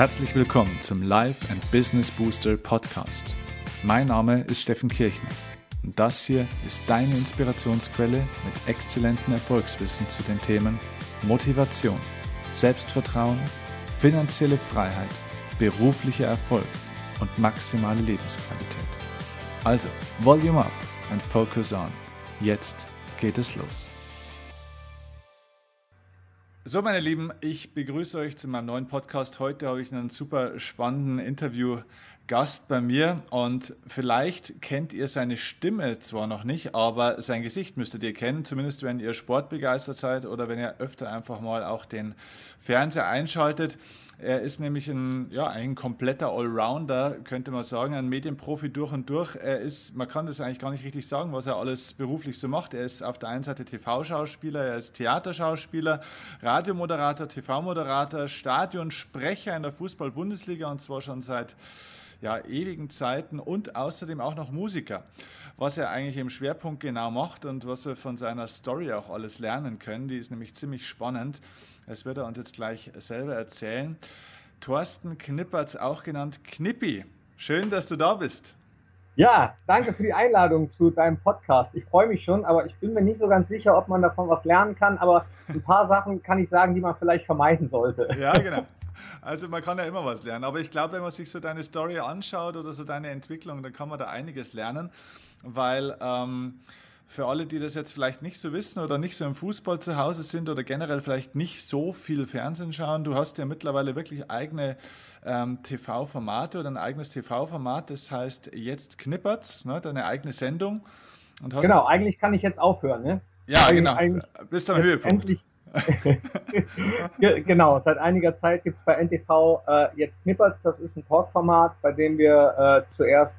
Herzlich willkommen zum Life and Business Booster Podcast. Mein Name ist Steffen Kirchner und das hier ist deine Inspirationsquelle mit exzellentem Erfolgswissen zu den Themen Motivation, Selbstvertrauen, finanzielle Freiheit, beruflicher Erfolg und maximale Lebensqualität. Also, Volume up and focus on. Jetzt geht es los. So, meine Lieben, ich begrüße euch zu meinem neuen Podcast. Heute habe ich einen super spannenden Interviewgast bei mir und vielleicht kennt ihr seine Stimme zwar noch nicht, aber sein Gesicht müsstet ihr kennen, zumindest wenn ihr sportbegeistert seid oder wenn ihr öfter einfach mal auch den Fernseher einschaltet. Er ist nämlich ein, ja, ein kompletter Allrounder, könnte man sagen, ein Medienprofi durch und durch. Er ist, man kann das eigentlich gar nicht richtig sagen, was er alles beruflich so macht. Er ist auf der einen Seite TV-Schauspieler, er ist Theaterschauspieler, Radiomoderator, TV-Moderator, Stadionsprecher in der Fußball-Bundesliga und zwar schon seit ja, ewigen Zeiten und außerdem auch noch Musiker. Was er eigentlich im Schwerpunkt genau macht und was wir von seiner Story auch alles lernen können, die ist nämlich ziemlich spannend. Das wird er uns jetzt gleich selber erzählen. Thorsten Knippertz, auch genannt Knippi. Schön, dass du da bist. Ja, danke für die Einladung zu deinem Podcast. Ich freue mich schon, aber ich bin mir nicht so ganz sicher, ob man davon was lernen kann. Aber ein paar Sachen kann ich sagen, die man vielleicht vermeiden sollte. Ja, genau. Also man kann ja immer was lernen. Aber ich glaube, wenn man sich so deine Story anschaut oder so deine Entwicklung, dann kann man da einiges lernen, weil ähm, für alle, die das jetzt vielleicht nicht so wissen oder nicht so im Fußball zu Hause sind oder generell vielleicht nicht so viel Fernsehen schauen, du hast ja mittlerweile wirklich eigene ähm, TV-Formate oder ein eigenes TV-Format, das heißt jetzt knippert's, ne, deine eigene Sendung. genau, eigentlich kann ich jetzt aufhören, ne? Ja, eigentlich, genau. Eigentlich Bist am Höhepunkt. Endlich, genau, seit einiger Zeit gibt es bei NTV äh, jetzt Knippers, das ist ein Talkformat, bei dem wir äh, zuerst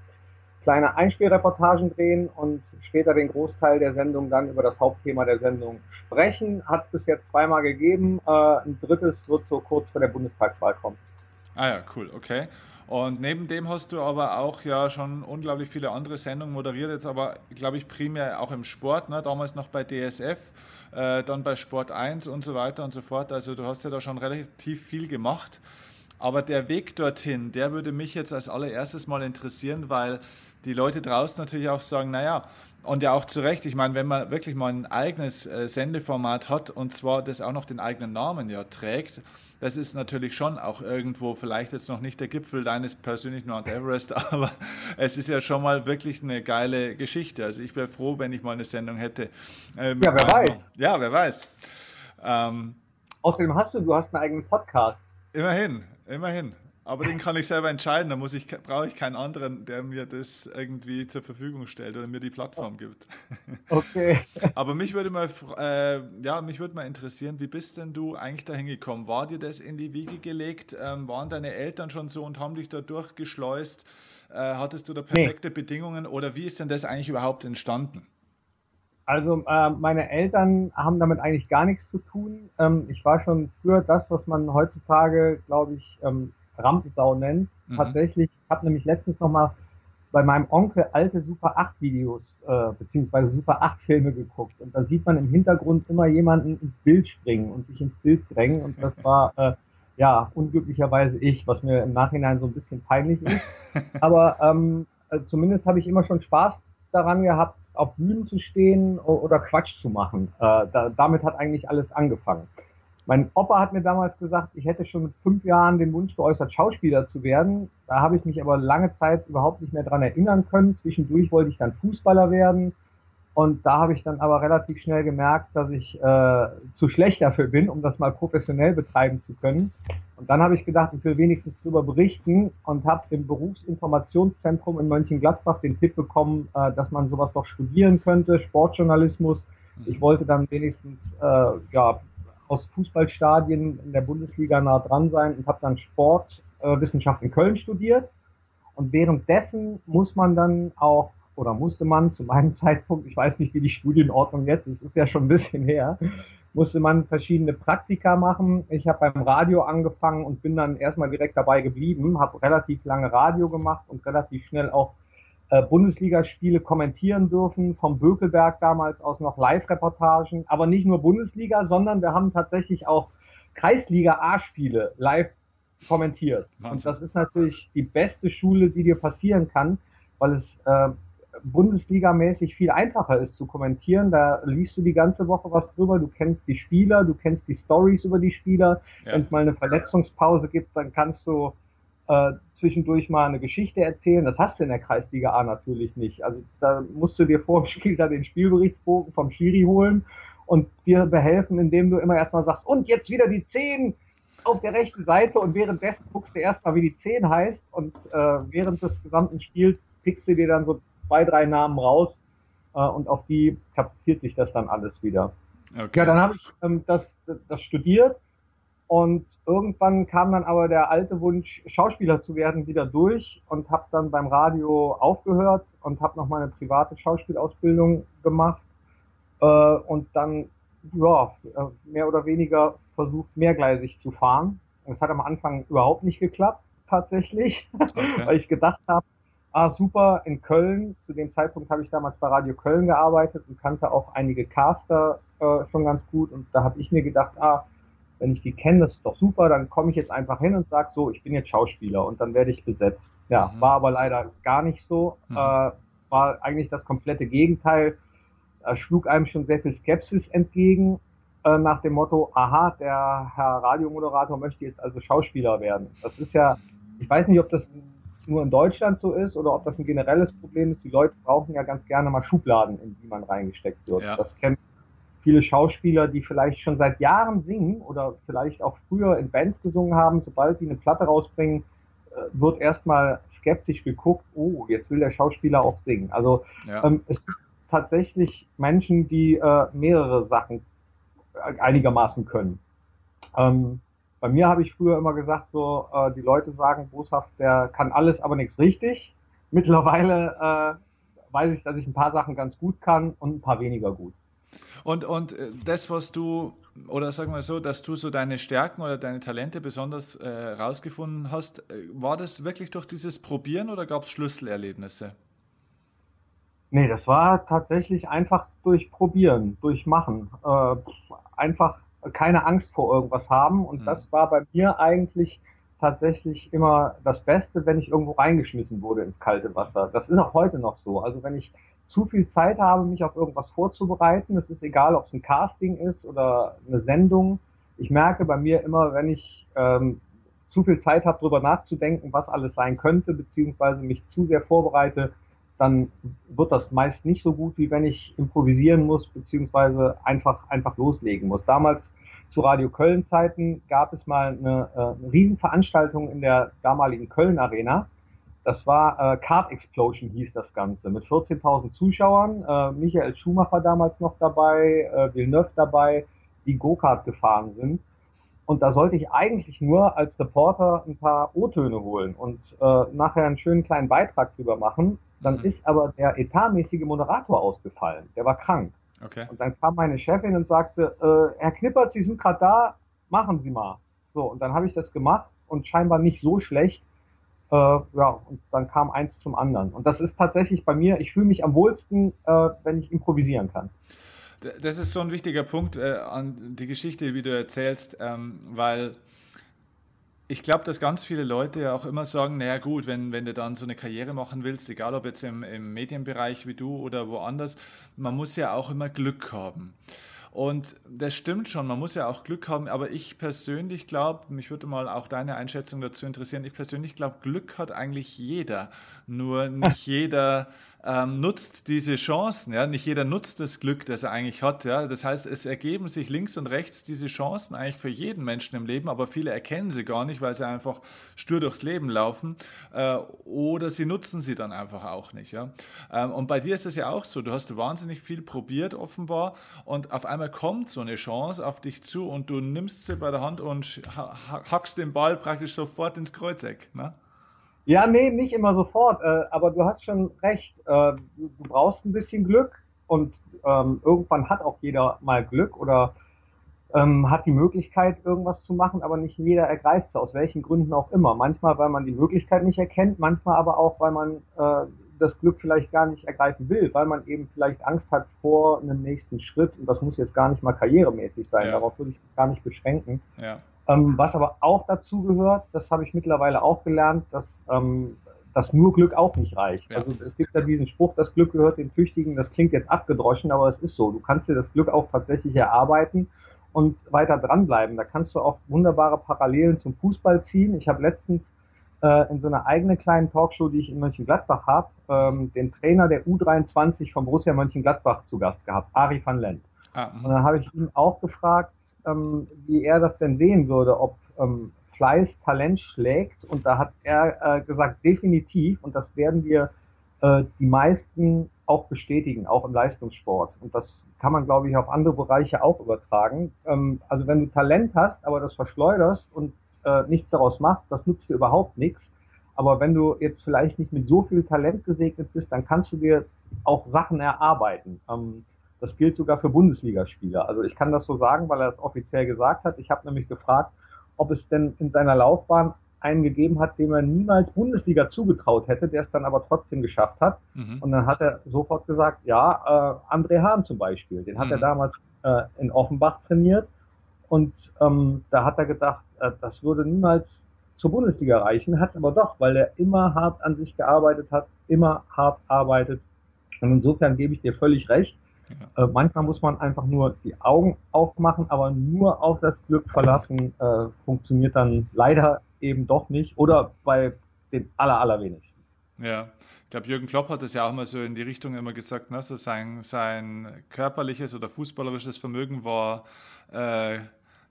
kleine Einspielreportagen drehen und später den Großteil der Sendung dann über das Hauptthema der Sendung sprechen. Hat es bis jetzt zweimal gegeben, äh, ein drittes wird so kurz vor der Bundestagswahl kommen. Ah ja, cool, okay. Und neben dem hast du aber auch ja schon unglaublich viele andere Sendungen moderiert, jetzt aber, glaube ich, primär auch im Sport, ne? damals noch bei DSF, äh, dann bei Sport 1 und so weiter und so fort. Also du hast ja da schon relativ viel gemacht. Aber der Weg dorthin, der würde mich jetzt als allererstes mal interessieren, weil die Leute draußen natürlich auch sagen, naja, und ja auch zu Recht, ich meine, wenn man wirklich mal ein eigenes äh, Sendeformat hat und zwar das auch noch den eigenen Namen ja trägt, das ist natürlich schon auch irgendwo vielleicht jetzt noch nicht der Gipfel deines persönlichen Mount Everest, aber es ist ja schon mal wirklich eine geile Geschichte. Also ich wäre froh, wenn ich mal eine Sendung hätte. Ähm, ja, wer weiß. Ja, wer weiß. Ähm, Außerdem hast du, du hast einen eigenen Podcast. Immerhin, immerhin. Aber den kann ich selber entscheiden. Da muss ich, brauche ich keinen anderen, der mir das irgendwie zur Verfügung stellt oder mir die Plattform gibt. Okay. Aber mich würde mal, äh, ja, mich würde mal interessieren, wie bist denn du eigentlich dahin gekommen? War dir das in die Wiege gelegt? Ähm, waren deine Eltern schon so und haben dich da durchgeschleust? Äh, hattest du da perfekte nee. Bedingungen oder wie ist denn das eigentlich überhaupt entstanden? Also äh, meine Eltern haben damit eigentlich gar nichts zu tun. Ähm, ich war schon früher das, was man heutzutage, glaube ich, ähm, Rampensau nennt. Mhm. Tatsächlich, ich habe nämlich letztens nochmal bei meinem Onkel alte Super 8 Videos äh, beziehungsweise Super 8 Filme geguckt und da sieht man im Hintergrund immer jemanden ins Bild springen und sich ins Bild drängen und das war äh, ja unglücklicherweise ich, was mir im Nachhinein so ein bisschen peinlich ist. Aber ähm, äh, zumindest habe ich immer schon Spaß daran gehabt, auf Bühnen zu stehen oder Quatsch zu machen. Äh, da, damit hat eigentlich alles angefangen. Mein Opa hat mir damals gesagt, ich hätte schon mit fünf Jahren den Wunsch geäußert, Schauspieler zu werden. Da habe ich mich aber lange Zeit überhaupt nicht mehr dran erinnern können. Zwischendurch wollte ich dann Fußballer werden. Und da habe ich dann aber relativ schnell gemerkt, dass ich äh, zu schlecht dafür bin, um das mal professionell betreiben zu können. Und dann habe ich gedacht, ich will wenigstens darüber berichten und habe im Berufsinformationszentrum in Mönchengladbach den Tipp bekommen, äh, dass man sowas doch studieren könnte, Sportjournalismus. Ich wollte dann wenigstens äh, ja, aus Fußballstadien in der Bundesliga nah dran sein und habe dann Sportwissenschaft äh, in Köln studiert. Und währenddessen muss man dann auch, oder musste man zu meinem Zeitpunkt, ich weiß nicht, wie die Studienordnung jetzt ist, ist ja schon ein bisschen her, musste man verschiedene Praktika machen. Ich habe beim Radio angefangen und bin dann erstmal direkt dabei geblieben, habe relativ lange Radio gemacht und relativ schnell auch äh, Bundesligaspiele kommentieren dürfen, vom Bökelberg damals aus noch Live-Reportagen, aber nicht nur Bundesliga, sondern wir haben tatsächlich auch Kreisliga A-Spiele live kommentiert. Und das ist natürlich die beste Schule, die dir passieren kann, weil es äh, Bundesligamäßig viel einfacher ist zu kommentieren. Da liest du die ganze Woche was drüber, du kennst die Spieler, du kennst die Stories über die Spieler. Ja. Wenn es mal eine Verletzungspause gibt, dann kannst du äh, zwischendurch mal eine Geschichte erzählen. Das hast du in der Kreisliga A natürlich nicht. Also da musst du dir vor dem Spiel da den Spielberichtsbogen vom Schiri holen und dir behelfen, indem du immer erstmal sagst, und jetzt wieder die 10 auf der rechten Seite und währenddessen guckst du erstmal, wie die 10 heißt und äh, während des gesamten Spiels pickst du dir dann so zwei, drei Namen raus äh, und auf die kapiert sich das dann alles wieder. Okay. Ja, dann habe ich ähm, das, das studiert und irgendwann kam dann aber der alte Wunsch, Schauspieler zu werden, wieder durch und habe dann beim Radio aufgehört und habe noch mal eine private Schauspielausbildung gemacht äh, und dann ja, mehr oder weniger versucht, mehrgleisig zu fahren. Es hat am Anfang überhaupt nicht geklappt, tatsächlich, okay. weil ich gedacht habe, ah super, in Köln, zu dem Zeitpunkt habe ich damals bei Radio Köln gearbeitet und kannte auch einige Caster äh, schon ganz gut und da habe ich mir gedacht, ah, wenn ich die kenne, das ist doch super, dann komme ich jetzt einfach hin und sage so, ich bin jetzt Schauspieler und dann werde ich besetzt. Ja, mhm. war aber leider gar nicht so, mhm. äh, war eigentlich das komplette Gegenteil, da schlug einem schon sehr viel Skepsis entgegen, äh, nach dem Motto, aha, der Herr Radiomoderator möchte jetzt also Schauspieler werden. Das ist ja, ich weiß nicht, ob das nur in Deutschland so ist oder ob das ein generelles Problem ist. Die Leute brauchen ja ganz gerne mal Schubladen, in die man reingesteckt wird. Ja. Das kennen viele Schauspieler, die vielleicht schon seit Jahren singen oder vielleicht auch früher in Bands gesungen haben. Sobald die eine Platte rausbringen, äh, wird erstmal skeptisch geguckt, oh, jetzt will der Schauspieler auch singen. Also ja. ähm, es gibt tatsächlich Menschen, die äh, mehrere Sachen einigermaßen können. Ähm, bei mir habe ich früher immer gesagt, so äh, die Leute sagen boshaft, der kann alles, aber nichts richtig. Mittlerweile äh, weiß ich, dass ich ein paar Sachen ganz gut kann und ein paar weniger gut. Und, und äh, das, was du, oder sagen wir so, dass du so deine Stärken oder deine Talente besonders äh, rausgefunden hast, äh, war das wirklich durch dieses Probieren oder gab es Schlüsselerlebnisse? Nee, das war tatsächlich einfach durch Probieren, durch Machen. Äh, einfach keine Angst vor irgendwas haben. Und mhm. das war bei mir eigentlich tatsächlich immer das Beste, wenn ich irgendwo reingeschmissen wurde ins kalte Wasser. Das ist auch heute noch so. Also wenn ich zu viel Zeit habe, mich auf irgendwas vorzubereiten, es ist egal, ob es ein Casting ist oder eine Sendung. Ich merke bei mir immer, wenn ich ähm, zu viel Zeit habe, darüber nachzudenken, was alles sein könnte, beziehungsweise mich zu sehr vorbereite, dann wird das meist nicht so gut, wie wenn ich improvisieren muss, beziehungsweise einfach, einfach loslegen muss. Damals zu Radio Köln Zeiten gab es mal eine, äh, eine Riesenveranstaltung in der damaligen Köln Arena. Das war äh, Card Explosion hieß das Ganze mit 14.000 Zuschauern. Äh, Michael Schumacher damals noch dabei, äh, Villeneuve dabei, die Go-Kart gefahren sind. Und da sollte ich eigentlich nur als Reporter ein paar O-Töne holen und äh, nachher einen schönen kleinen Beitrag drüber machen. Dann mhm. ist aber der etatmäßige Moderator ausgefallen. Der war krank. Okay. Und dann kam meine Chefin und sagte, äh, Herr Knippert, Sie sind gerade da, machen Sie mal. So, und dann habe ich das gemacht und scheinbar nicht so schlecht. Äh, ja, und dann kam eins zum anderen. Und das ist tatsächlich bei mir, ich fühle mich am wohlsten, äh, wenn ich improvisieren kann. Das ist so ein wichtiger Punkt äh, an die Geschichte, wie du erzählst, ähm, weil ich glaube, dass ganz viele Leute auch immer sagen, naja gut, wenn, wenn du dann so eine Karriere machen willst, egal ob jetzt im, im Medienbereich wie du oder woanders, man muss ja auch immer Glück haben. Und das stimmt schon, man muss ja auch Glück haben, aber ich persönlich glaube, mich würde mal auch deine Einschätzung dazu interessieren, ich persönlich glaube, Glück hat eigentlich jeder, nur nicht jeder ähm, nutzt diese Chancen. Ja? Nicht jeder nutzt das Glück, das er eigentlich hat. Ja? Das heißt, es ergeben sich links und rechts diese Chancen eigentlich für jeden Menschen im Leben, aber viele erkennen sie gar nicht, weil sie einfach stur durchs Leben laufen äh, oder sie nutzen sie dann einfach auch nicht. Ja? Ähm, und bei dir ist es ja auch so, du hast wahnsinnig viel probiert offenbar und auf einmal kommt so eine Chance auf dich zu und du nimmst sie bei der Hand und hackst den Ball praktisch sofort ins Kreuzeck. Ne? Ja, nee, nicht immer sofort, äh, aber du hast schon recht. Äh, du, du, brauchst ein bisschen Glück und ähm, irgendwann hat auch jeder mal Glück oder ähm, hat die Möglichkeit, irgendwas zu machen, aber nicht jeder ergreift es, aus welchen Gründen auch immer. Manchmal, weil man die Möglichkeit nicht erkennt, manchmal aber auch, weil man äh, das Glück vielleicht gar nicht ergreifen will, weil man eben vielleicht Angst hat vor einem nächsten Schritt und das muss jetzt gar nicht mal karrieremäßig sein, ja. darauf würde ich gar nicht beschränken. Ja. Ähm, was aber auch dazu gehört, das habe ich mittlerweile auch gelernt, dass, ähm, dass nur Glück auch nicht reicht. Ja. Also es gibt ja diesen Spruch, das Glück gehört den Tüchtigen, das klingt jetzt abgedroschen, aber es ist so. Du kannst dir das Glück auch tatsächlich erarbeiten und weiter dranbleiben. Da kannst du auch wunderbare Parallelen zum Fußball ziehen. Ich habe letztens äh, in so einer eigenen kleinen Talkshow, die ich in Mönchengladbach habe, ähm, den Trainer der U23 von Borussia Mönchengladbach zu Gast gehabt, Ari van Lent. Ah, und dann habe ich ihn auch gefragt, ähm, wie er das denn sehen würde, ob ähm, Fleiß Talent schlägt. Und da hat er äh, gesagt, definitiv. Und das werden wir äh, die meisten auch bestätigen, auch im Leistungssport. Und das kann man, glaube ich, auf andere Bereiche auch übertragen. Ähm, also wenn du Talent hast, aber das verschleuderst und äh, nichts daraus machst, das nutzt dir überhaupt nichts. Aber wenn du jetzt vielleicht nicht mit so viel Talent gesegnet bist, dann kannst du dir auch Sachen erarbeiten. Ähm, das gilt sogar für Bundesligaspieler. Also ich kann das so sagen, weil er es offiziell gesagt hat. Ich habe nämlich gefragt, ob es denn in seiner Laufbahn einen gegeben hat, dem er niemals Bundesliga zugetraut hätte, der es dann aber trotzdem geschafft hat. Mhm. Und dann hat er sofort gesagt, ja, äh, André Hahn zum Beispiel, den hat mhm. er damals äh, in Offenbach trainiert. Und ähm, da hat er gedacht, äh, das würde niemals zur Bundesliga reichen, hat aber doch, weil er immer hart an sich gearbeitet hat, immer hart arbeitet. Und insofern gebe ich dir völlig recht. Ja. Äh, manchmal muss man einfach nur die Augen aufmachen, aber nur auf das Glück verlassen, äh, funktioniert dann leider eben doch nicht oder bei den aller, allerwenigsten. Ja, ich glaube, Jürgen Klopp hat das ja auch mal so in die Richtung immer gesagt, ne? so sein, sein körperliches oder fußballerisches Vermögen war äh,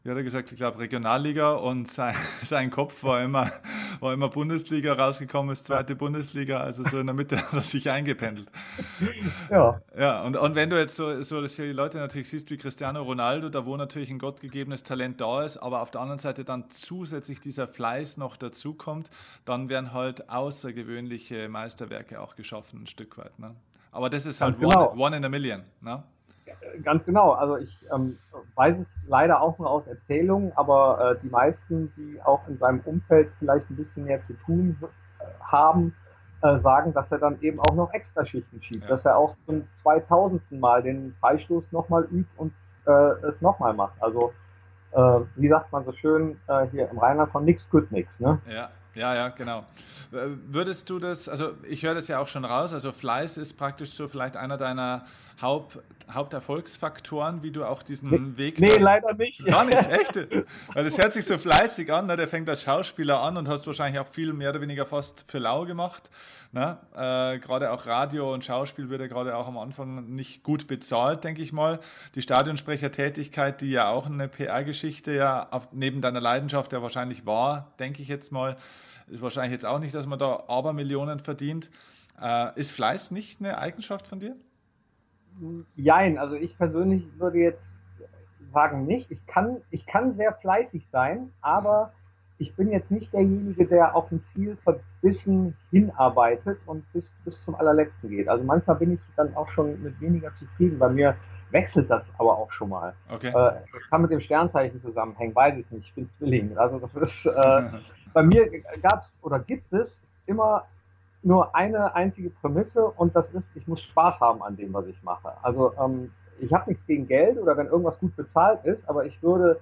wie hat er gesagt, ich glaube Regionalliga und sein, sein Kopf war immer, war immer Bundesliga rausgekommen, ist zweite Bundesliga, also so in der Mitte hat er sich eingependelt. Ja. Ja, und, und wenn du jetzt so, so die Leute natürlich siehst wie Cristiano Ronaldo, da wo natürlich ein gottgegebenes Talent da ist, aber auf der anderen Seite dann zusätzlich dieser Fleiß noch dazukommt, dann werden halt außergewöhnliche Meisterwerke auch geschaffen, ein Stück weit. Ne? Aber das ist halt genau. one, one in a million. Ne? Ganz genau. Also ich ähm, weiß es leider auch nur aus Erzählungen, aber äh, die meisten, die auch in seinem Umfeld vielleicht ein bisschen mehr zu tun äh, haben, äh, sagen, dass er dann eben auch noch Extraschichten schiebt, ja. dass er auch zum 2000. Mal den Freistoß nochmal übt und äh, es nochmal macht. Also äh, wie sagt man so schön äh, hier im Rheinland von nix gut nix. Ne? Ja. Ja, ja, genau. Würdest du das, also ich höre das ja auch schon raus, also Fleiß ist praktisch so vielleicht einer deiner Haupt, Haupterfolgsfaktoren, wie du auch diesen nee, Weg. Nee, leider nicht. Gar nicht, echt? Weil das hört sich so fleißig an, ne? der fängt als Schauspieler an und hast wahrscheinlich auch viel mehr oder weniger fast für lau gemacht. Ne? Äh, gerade auch Radio und Schauspiel wird ja gerade auch am Anfang nicht gut bezahlt, denke ich mal. Die Stadionsprechertätigkeit, die ja auch eine PR-Geschichte ja auf, neben deiner Leidenschaft ja wahrscheinlich war, denke ich jetzt mal, ist wahrscheinlich jetzt auch nicht, dass man da Abermillionen verdient. Äh, ist Fleiß nicht eine Eigenschaft von dir? Jein, also ich persönlich würde jetzt sagen nicht. Ich kann, ich kann sehr fleißig sein, aber ich bin jetzt nicht derjenige, der auf ein Ziel verbissen hinarbeitet und bis, bis zum allerletzten geht. Also manchmal bin ich dann auch schon mit weniger zufrieden. Bei mir wechselt das aber auch schon mal. Okay. Äh, das kann mit dem Sternzeichen zusammenhängen, weiß ich nicht. Ich bin Zwilling. Also das ist, äh, bei mir gab es oder gibt es immer nur eine einzige Prämisse und das ist, ich muss Spaß haben an dem, was ich mache. Also ähm, ich habe nichts gegen Geld oder wenn irgendwas gut bezahlt ist, aber ich würde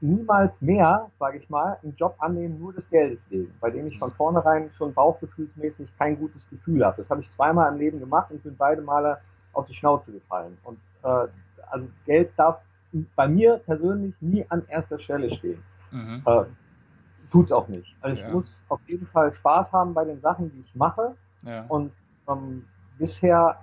niemals mehr, sage ich mal, einen Job annehmen nur des Geldes wegen, bei dem ich von vornherein schon bauchgefühlsmäßig kein gutes Gefühl habe. Das habe ich zweimal im Leben gemacht und bin beide Male auf die Schnauze gefallen. Und äh, also Geld darf bei mir persönlich nie an erster Stelle stehen. Mhm. Äh, tut's auch nicht. Also ich ja. muss auf jeden Fall Spaß haben bei den Sachen, die ich mache. Ja. Und ähm, bisher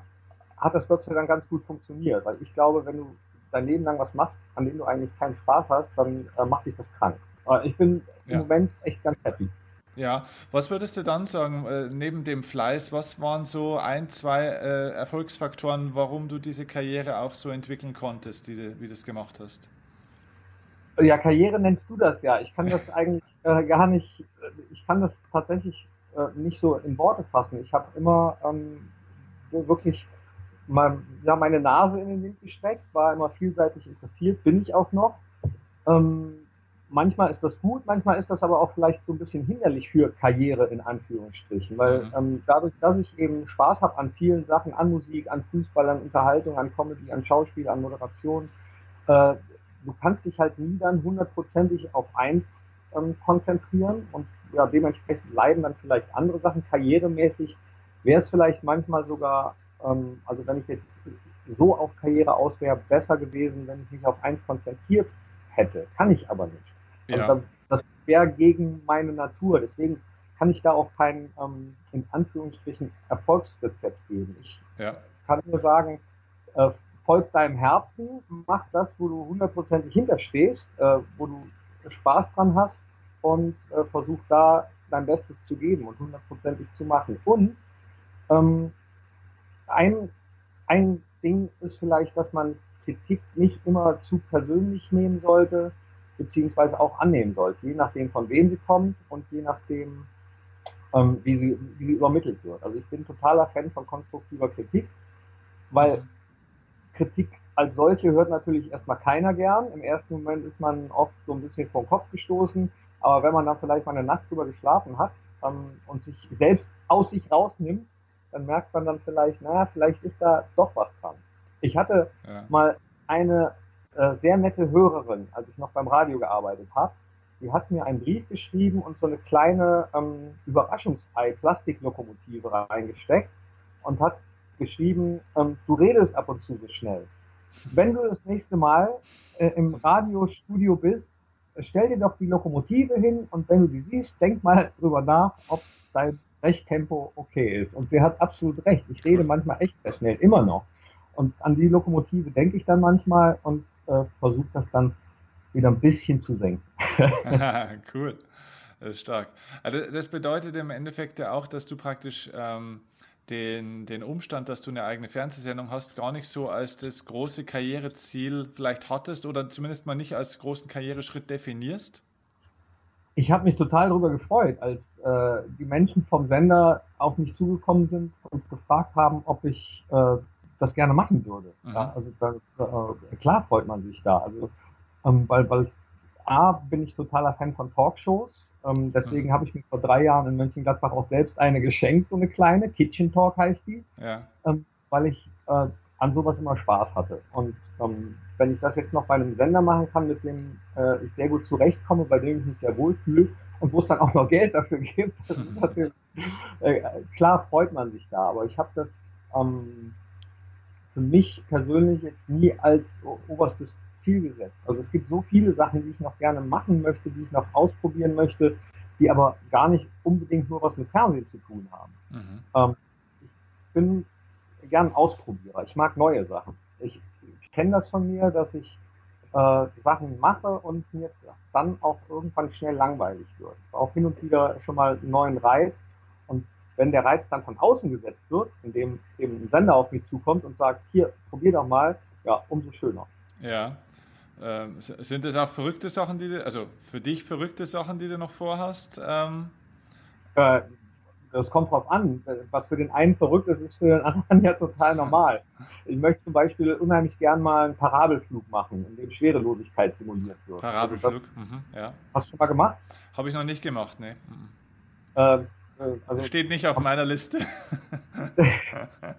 hat das Gott sei Dank ganz gut funktioniert, weil ich glaube, wenn du dein Leben lang was machst, an dem du eigentlich keinen Spaß hast, dann äh, macht dich das krank. Aber ich bin ja. im Moment echt ganz happy. Ja, was würdest du dann sagen, äh, neben dem Fleiß, was waren so ein, zwei äh, Erfolgsfaktoren, warum du diese Karriere auch so entwickeln konntest, die, wie du es gemacht hast? Ja, Karriere nennst du das ja. Ich kann das eigentlich äh, gar nicht, ich kann das tatsächlich äh, nicht so in Worte fassen. Ich habe immer ähm, wirklich mal, ja, meine Nase in den Wind gestreckt, war immer vielseitig interessiert, bin ich auch noch. Ähm, manchmal ist das gut, manchmal ist das aber auch vielleicht so ein bisschen hinderlich für Karriere in Anführungsstrichen, weil mhm. ähm, dadurch, dass ich eben Spaß habe an vielen Sachen, an Musik, an Fußball, an Unterhaltung, an Comedy, an Schauspiel, an Moderation, äh, du kannst dich halt nie dann hundertprozentig auf eins ähm, konzentrieren und ja, dementsprechend leiden dann vielleicht andere Sachen. Karrieremäßig wäre es vielleicht manchmal sogar, ähm, also wenn ich jetzt so auf Karriere aus wäre, besser gewesen, wenn ich mich auf eins konzentriert hätte. Kann ich aber nicht. Also ja. das, das wäre gegen meine Natur. Deswegen kann ich da auch kein, ähm, in Anführungsstrichen, Erfolgsrezept geben. Ich ja. kann nur sagen, äh, folg deinem Herzen, mach das, wo du hundertprozentig hinterstehst, äh, wo du Spaß dran hast und äh, versuch da dein Bestes zu geben und hundertprozentig zu machen. Und ähm, ein, ein Ding ist vielleicht, dass man Kritik nicht immer zu persönlich nehmen sollte, beziehungsweise auch annehmen sollte, je nachdem, von wem sie kommt und je nachdem, ähm, wie, sie, wie sie übermittelt wird. Also ich bin totaler Fan von konstruktiver Kritik, weil Kritik als solche hört natürlich erstmal keiner gern. Im ersten Moment ist man oft so ein bisschen den Kopf gestoßen, aber wenn man dann vielleicht mal eine Nacht drüber geschlafen hat ähm, und sich selbst aus sich rausnimmt, dann merkt man dann vielleicht, naja, vielleicht ist da doch was dran. Ich hatte ja. mal eine äh, sehr nette Hörerin, als ich noch beim Radio gearbeitet habe. Die hat mir einen Brief geschrieben und so eine kleine ähm, Überraschungsei-Plastiklokomotive reingesteckt und hat geschrieben, ähm, du redest ab und zu so schnell. Wenn du das nächste Mal äh, im Radiostudio bist, stell dir doch die Lokomotive hin und wenn du die siehst, denk mal drüber nach, ob dein Sprechtempo okay ist. Und sie hat absolut recht. Ich rede manchmal echt sehr schnell, immer noch. Und an die Lokomotive denke ich dann manchmal und äh, versuche das dann wieder ein bisschen zu senken. cool. Das ist stark. Also das bedeutet im Endeffekt ja auch, dass du praktisch ähm, den, den Umstand, dass du eine eigene Fernsehsendung hast, gar nicht so als das große Karriereziel vielleicht hattest oder zumindest mal nicht als großen Karriereschritt definierst? Ich habe mich total darüber gefreut, als äh, die Menschen vom Sender auf mich zugekommen sind und gefragt haben, ob ich äh, das gerne machen würde. Mhm. Ja, also das, äh, klar freut man sich da. Also ähm, weil, weil A bin ich totaler Fan von Talkshows. Ähm, deswegen mhm. habe ich mir vor drei Jahren in Mönchengladbach auch selbst eine geschenkt, so eine kleine, Kitchen Talk heißt die. Ja. Ähm, weil ich äh, an sowas immer Spaß hatte. Und ähm, wenn ich das jetzt noch bei einem Sender machen kann, mit dem äh, ich sehr gut zurechtkomme, bei dem ich mich sehr wohlfühle und wo es dann auch noch Geld dafür gibt, natürlich, äh, klar freut man sich da. Aber ich habe das ähm, für mich persönlich jetzt nie als oberstes Ziel gesetzt. Also es gibt so viele Sachen, die ich noch gerne machen möchte, die ich noch ausprobieren möchte, die aber gar nicht unbedingt nur was mit Fernsehen zu tun haben. Mhm. Ähm, ich bin gern Ausprobierer. Ich mag neue Sachen. Ich, ich kenne das von mir, dass ich äh, Sachen mache und mir dann auch irgendwann schnell langweilig wird. Auch hin und wieder schon mal einen neuen Reiz. Und wenn der Reiz dann von außen gesetzt wird, indem eben ein Sender auf mich zukommt und sagt, hier, probier doch mal, ja, umso schöner. Ja. Ähm, sind das auch verrückte Sachen, die du, also für dich verrückte Sachen, die du noch vorhast? Ähm? Äh, das kommt drauf an. Was für den einen verrückt ist, ist für den anderen ja total normal. Ich möchte zum Beispiel unheimlich gern mal einen Parabelflug machen, in dem Schwerelosigkeit simuliert wird. Parabelflug, also mhm, ja. Hast du schon mal gemacht? Habe ich noch nicht gemacht, ne. Mhm. Äh, also, Steht nicht auf meiner Liste.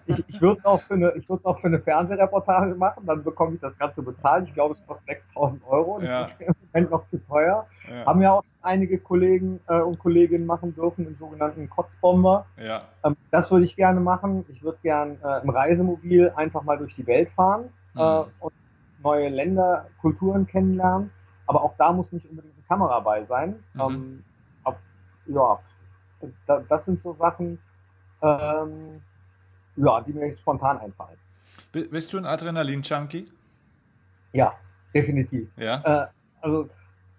ich ich würde es auch, für eine, auch für eine Fernsehreportage machen, dann bekomme ich das Ganze bezahlt. Ich glaube, es kostet 6000 Euro. Das ja. ist im Moment noch zu teuer. Ja. Haben ja auch einige Kollegen äh, und Kolleginnen machen dürfen, den sogenannten Kotzbomber. Ja. Ähm, das würde ich gerne machen. Ich würde gerne äh, im Reisemobil einfach mal durch die Welt fahren mhm. äh, und neue Länder, Kulturen kennenlernen. Aber auch da muss nicht unbedingt eine Kamera bei sein. Mhm. Ähm, ab, ja, das sind so Sachen, ähm, ja, die mir jetzt spontan einfallen. Bist du ein Adrenalin-Junkie? Ja, definitiv. Ja? Äh, also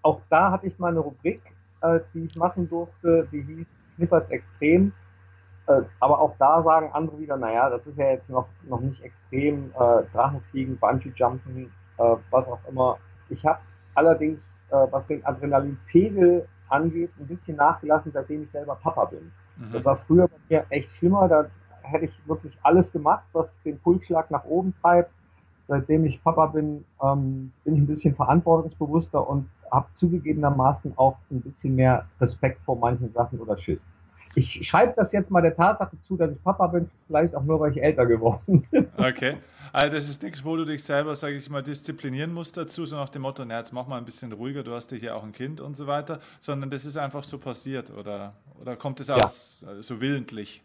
auch da hatte ich mal eine Rubrik, äh, die ich machen durfte, die hieß Snippers Extrem. Äh, aber auch da sagen andere wieder, naja, das ist ja jetzt noch, noch nicht extrem, äh, Drachenfliegen, Bungee-Jumpen, äh, was auch immer. Ich habe allerdings, äh, was den Adrenalinpegel angeht, ein bisschen nachgelassen, seitdem ich selber Papa bin. Mhm. Das war früher bei mir echt schlimmer. Da hätte ich wirklich alles gemacht, was den Pulsschlag nach oben treibt. Seitdem ich Papa bin, ähm, bin ich ein bisschen verantwortungsbewusster und habe zugegebenermaßen auch ein bisschen mehr Respekt vor manchen Sachen oder Schiss. Ich schreibe das jetzt mal der Tatsache zu, dass ich Papa bin, vielleicht auch nur, weil ich älter geworden bin. Okay. Also das ist nichts, wo du dich selber, sage ich mal, disziplinieren musst dazu, so nach dem Motto, na, jetzt mach mal ein bisschen ruhiger, du hast ja hier auch ein Kind und so weiter, sondern das ist einfach so passiert oder, oder kommt es aus ja. so willentlich?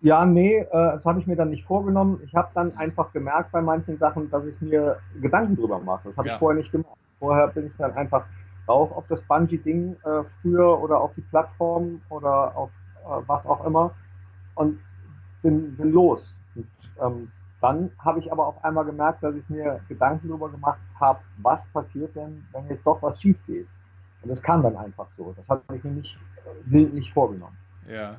Ja, nee, äh, das habe ich mir dann nicht vorgenommen. Ich habe dann einfach gemerkt bei manchen Sachen, dass ich mir Gedanken drüber mache. Das habe ja. ich vorher nicht gemacht. Vorher bin ich dann einfach drauf auf das Bungee-Ding äh, früher oder auf die Plattform oder auf äh, was auch immer und bin, bin los. Und, ähm, dann habe ich aber auf einmal gemerkt, dass ich mir Gedanken darüber gemacht habe, was passiert denn, wenn jetzt doch was schief geht. Und das kam dann einfach so. Das habe ich mir nicht, nicht vorgenommen. Ja.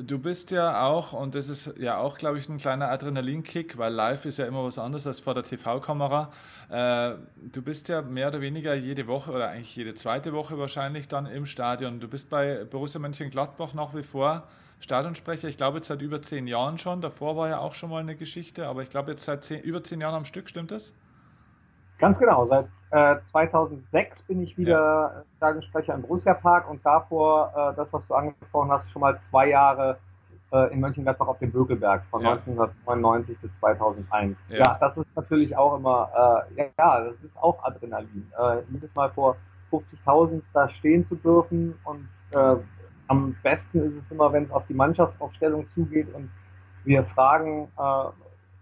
Du bist ja auch, und das ist ja auch, glaube ich, ein kleiner Adrenalinkick, weil live ist ja immer was anderes als vor der TV-Kamera. Äh, du bist ja mehr oder weniger jede Woche oder eigentlich jede zweite Woche wahrscheinlich dann im Stadion. Du bist bei Borussia Mönchengladbach nach wie vor Stadionsprecher. Ich glaube jetzt seit über zehn Jahren schon. Davor war ja auch schon mal eine Geschichte, aber ich glaube jetzt seit zehn, über zehn Jahren am Stück, stimmt das? Ganz genau. Seit äh, 2006 bin ich wieder ja. Stadionsprecher im Borussia Park und davor, äh, das, was du angesprochen hast, schon mal zwei Jahre äh, in Mönchengladbach auf dem Bökelberg von ja. 1999 bis 2001. Ja. ja. das ist natürlich auch immer, äh, ja, das ist auch Adrenalin. Äh, jedes Mal vor 50.000 da stehen zu dürfen und äh, am besten ist es immer, wenn es auf die Mannschaftsaufstellung zugeht und wir fragen,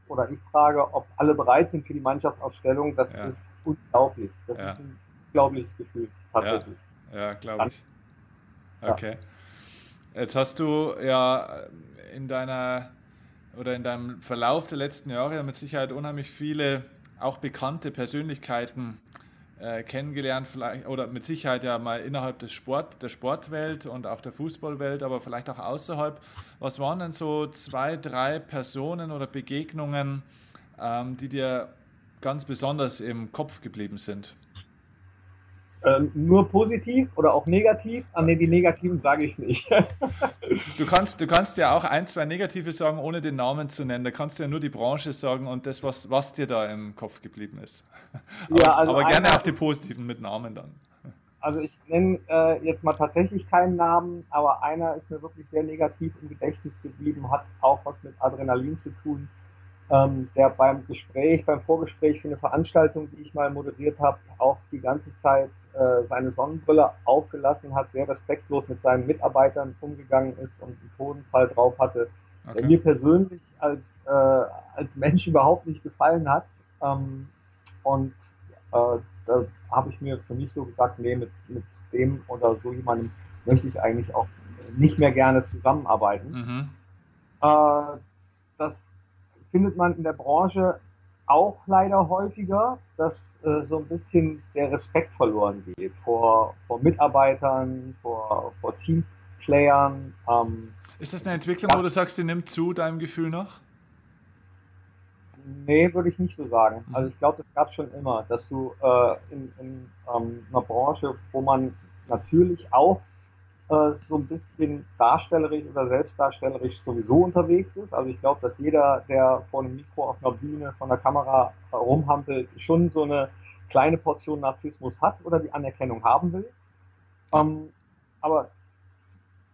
oder ich frage, ob alle bereit sind für die Mannschaftsaufstellung. Das ja. ist unglaublich. Das ja. ist ein unglaubliches Gefühl, tatsächlich. Ja, ja glaube ich. Okay. Jetzt hast du ja in deiner oder in deinem Verlauf der letzten Jahre mit Sicherheit unheimlich viele auch bekannte Persönlichkeiten äh, kennengelernt, vielleicht oder mit Sicherheit ja mal innerhalb des Sport, der Sportwelt und auch der Fußballwelt, aber vielleicht auch außerhalb. Was waren denn so zwei, drei Personen oder Begegnungen, ähm, die dir ganz besonders im Kopf geblieben sind? Ähm, nur positiv oder auch negativ? Ah ne, die negativen sage ich nicht. du, kannst, du kannst ja auch ein, zwei negative sagen, ohne den Namen zu nennen. Da kannst du ja nur die Branche sagen und das, was, was dir da im Kopf geblieben ist. aber, ja, also aber gerne auch die positiven mit Namen dann. Also ich nenne äh, jetzt mal tatsächlich keinen Namen, aber einer ist mir wirklich sehr negativ im Gedächtnis geblieben, hat auch was mit Adrenalin zu tun ähm, der beim Gespräch, beim Vorgespräch für eine Veranstaltung, die ich mal moderiert habe, auch die ganze Zeit äh, seine Sonnenbrille aufgelassen hat, sehr respektlos mit seinen Mitarbeitern umgegangen ist und einen Todenfall drauf hatte, okay. der mir persönlich als, äh, als Mensch überhaupt nicht gefallen hat. Ähm, und äh, da habe ich mir für mich so gesagt, nee, mit, mit dem oder so jemandem möchte ich eigentlich auch nicht mehr gerne zusammenarbeiten. Mhm. Äh, das findet man in der Branche auch leider häufiger, dass äh, so ein bisschen der Respekt verloren geht vor, vor Mitarbeitern, vor, vor Teamplayern. Ähm, ist das eine Entwicklung, ja. wo du sagst, die nimmt zu, deinem Gefühl nach? Nee, würde ich nicht so sagen. Mhm. Also ich glaube, das gab es schon immer, dass du äh, in, in ähm, einer Branche, wo man natürlich auch äh, so ein bisschen darstellerisch oder selbstdarstellerisch sowieso unterwegs ist. Also ich glaube, dass jeder, der vor einem Mikro auf einer Bühne, von der Kamera rumhampelt, schon so eine kleine Portion Narzissmus hat oder die Anerkennung haben will. Ähm, aber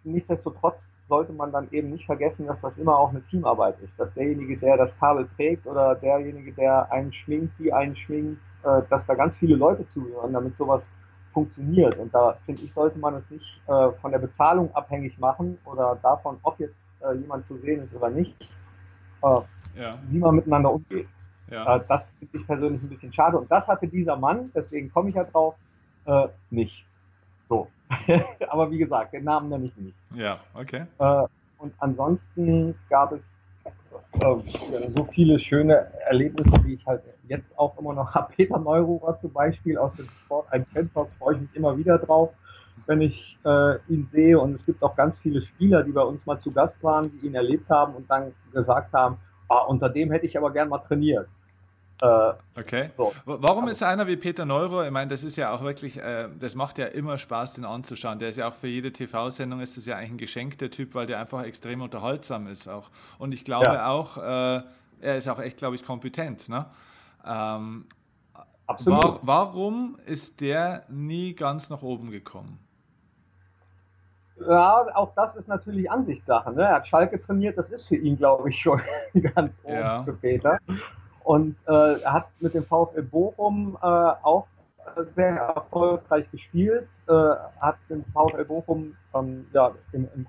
nichtsdestotrotz sollte man dann eben nicht vergessen, dass das immer auch eine Teamarbeit ist. Dass derjenige, der das Kabel trägt oder derjenige, der einen schminkt, die einen schminkt, äh, dass da ganz viele Leute zuhören, damit sowas funktioniert. Und da finde ich, sollte man es nicht äh, von der Bezahlung abhängig machen oder davon, ob jetzt äh, jemand zu sehen ist oder nicht, äh, ja. wie man miteinander umgeht. Ja. Äh, das finde ich persönlich ein bisschen schade. Und das hatte dieser Mann, deswegen komme ich ja drauf, äh, nicht. So. Aber wie gesagt, den Namen nenne ich nicht. Ja, okay. Äh, und ansonsten gab es so viele schöne Erlebnisse, die ich halt jetzt auch immer noch habe. Peter Neururer zum Beispiel aus dem Sport ein Fantalk freue ich mich immer wieder drauf, wenn ich äh, ihn sehe. Und es gibt auch ganz viele Spieler, die bei uns mal zu Gast waren, die ihn erlebt haben und dann gesagt haben, ah, unter dem hätte ich aber gern mal trainiert. Äh, okay. So. Warum ist einer wie Peter Neuro? Ich meine, das ist ja auch wirklich, äh, das macht ja immer Spaß, den anzuschauen. Der ist ja auch für jede TV-Sendung ist das ja eigentlich ein Geschenk, der Typ, weil der einfach extrem unterhaltsam ist auch. Und ich glaube ja. auch, äh, er ist auch echt, glaube ich, kompetent. Ne? Ähm. War, warum ist der nie ganz nach oben gekommen? Ja, auch das ist natürlich Ansichtssache. Ne? Er hat Schalke trainiert, das ist für ihn, glaube ich, schon ganz oben ja. für Peter. Und äh, er hat mit dem VfL Bochum äh, auch sehr erfolgreich gespielt, äh, hat den VfL Bochum ähm, ja, im, im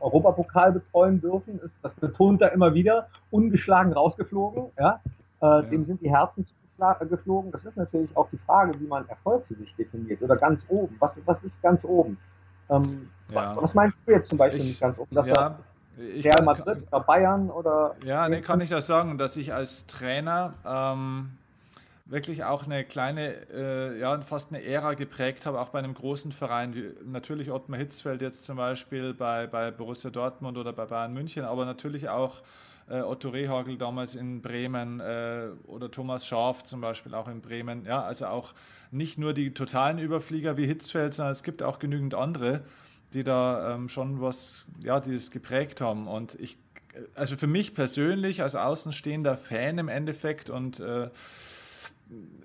Europapokal betreuen dürfen. Ist, das betont er immer wieder, ungeschlagen rausgeflogen. Ja? Äh, ja. Dem sind die Herzen geflogen. Das ist natürlich auch die Frage, wie man Erfolg für sich definiert. Oder ganz oben. Was, was ist ganz oben? Ähm, ja. was, meinst du jetzt zum Beispiel ich, nicht ganz oben? Dass ja, Real Madrid oder Bayern oder. Ja, nee, kann ich das sagen, dass ich als Trainer ähm, wirklich auch eine kleine, äh, ja, fast eine Ära geprägt habe, auch bei einem großen Verein, wie natürlich Ottmar Hitzfeld jetzt zum Beispiel bei, bei Borussia Dortmund oder bei Bayern München, aber natürlich auch äh, Otto Rehagel damals in Bremen äh, oder Thomas Scharf zum Beispiel auch in Bremen. Ja, also auch nicht nur die totalen Überflieger wie Hitzfeld, sondern es gibt auch genügend andere, die da ähm, schon was, ja, die es geprägt haben. Und ich, also für mich persönlich als außenstehender Fan im Endeffekt und äh,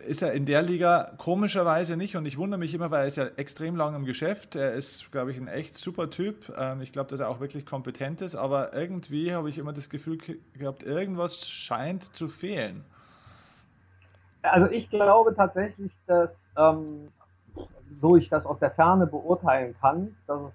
ist er in der Liga komischerweise nicht und ich wundere mich immer, weil er ist ja extrem lang im Geschäft. Er ist, glaube ich, ein echt super Typ. Ähm, ich glaube, dass er auch wirklich kompetent ist, aber irgendwie habe ich immer das Gefühl gehabt, irgendwas scheint zu fehlen. Also ich glaube tatsächlich, dass ähm, so ich das aus der Ferne beurteilen kann, dass es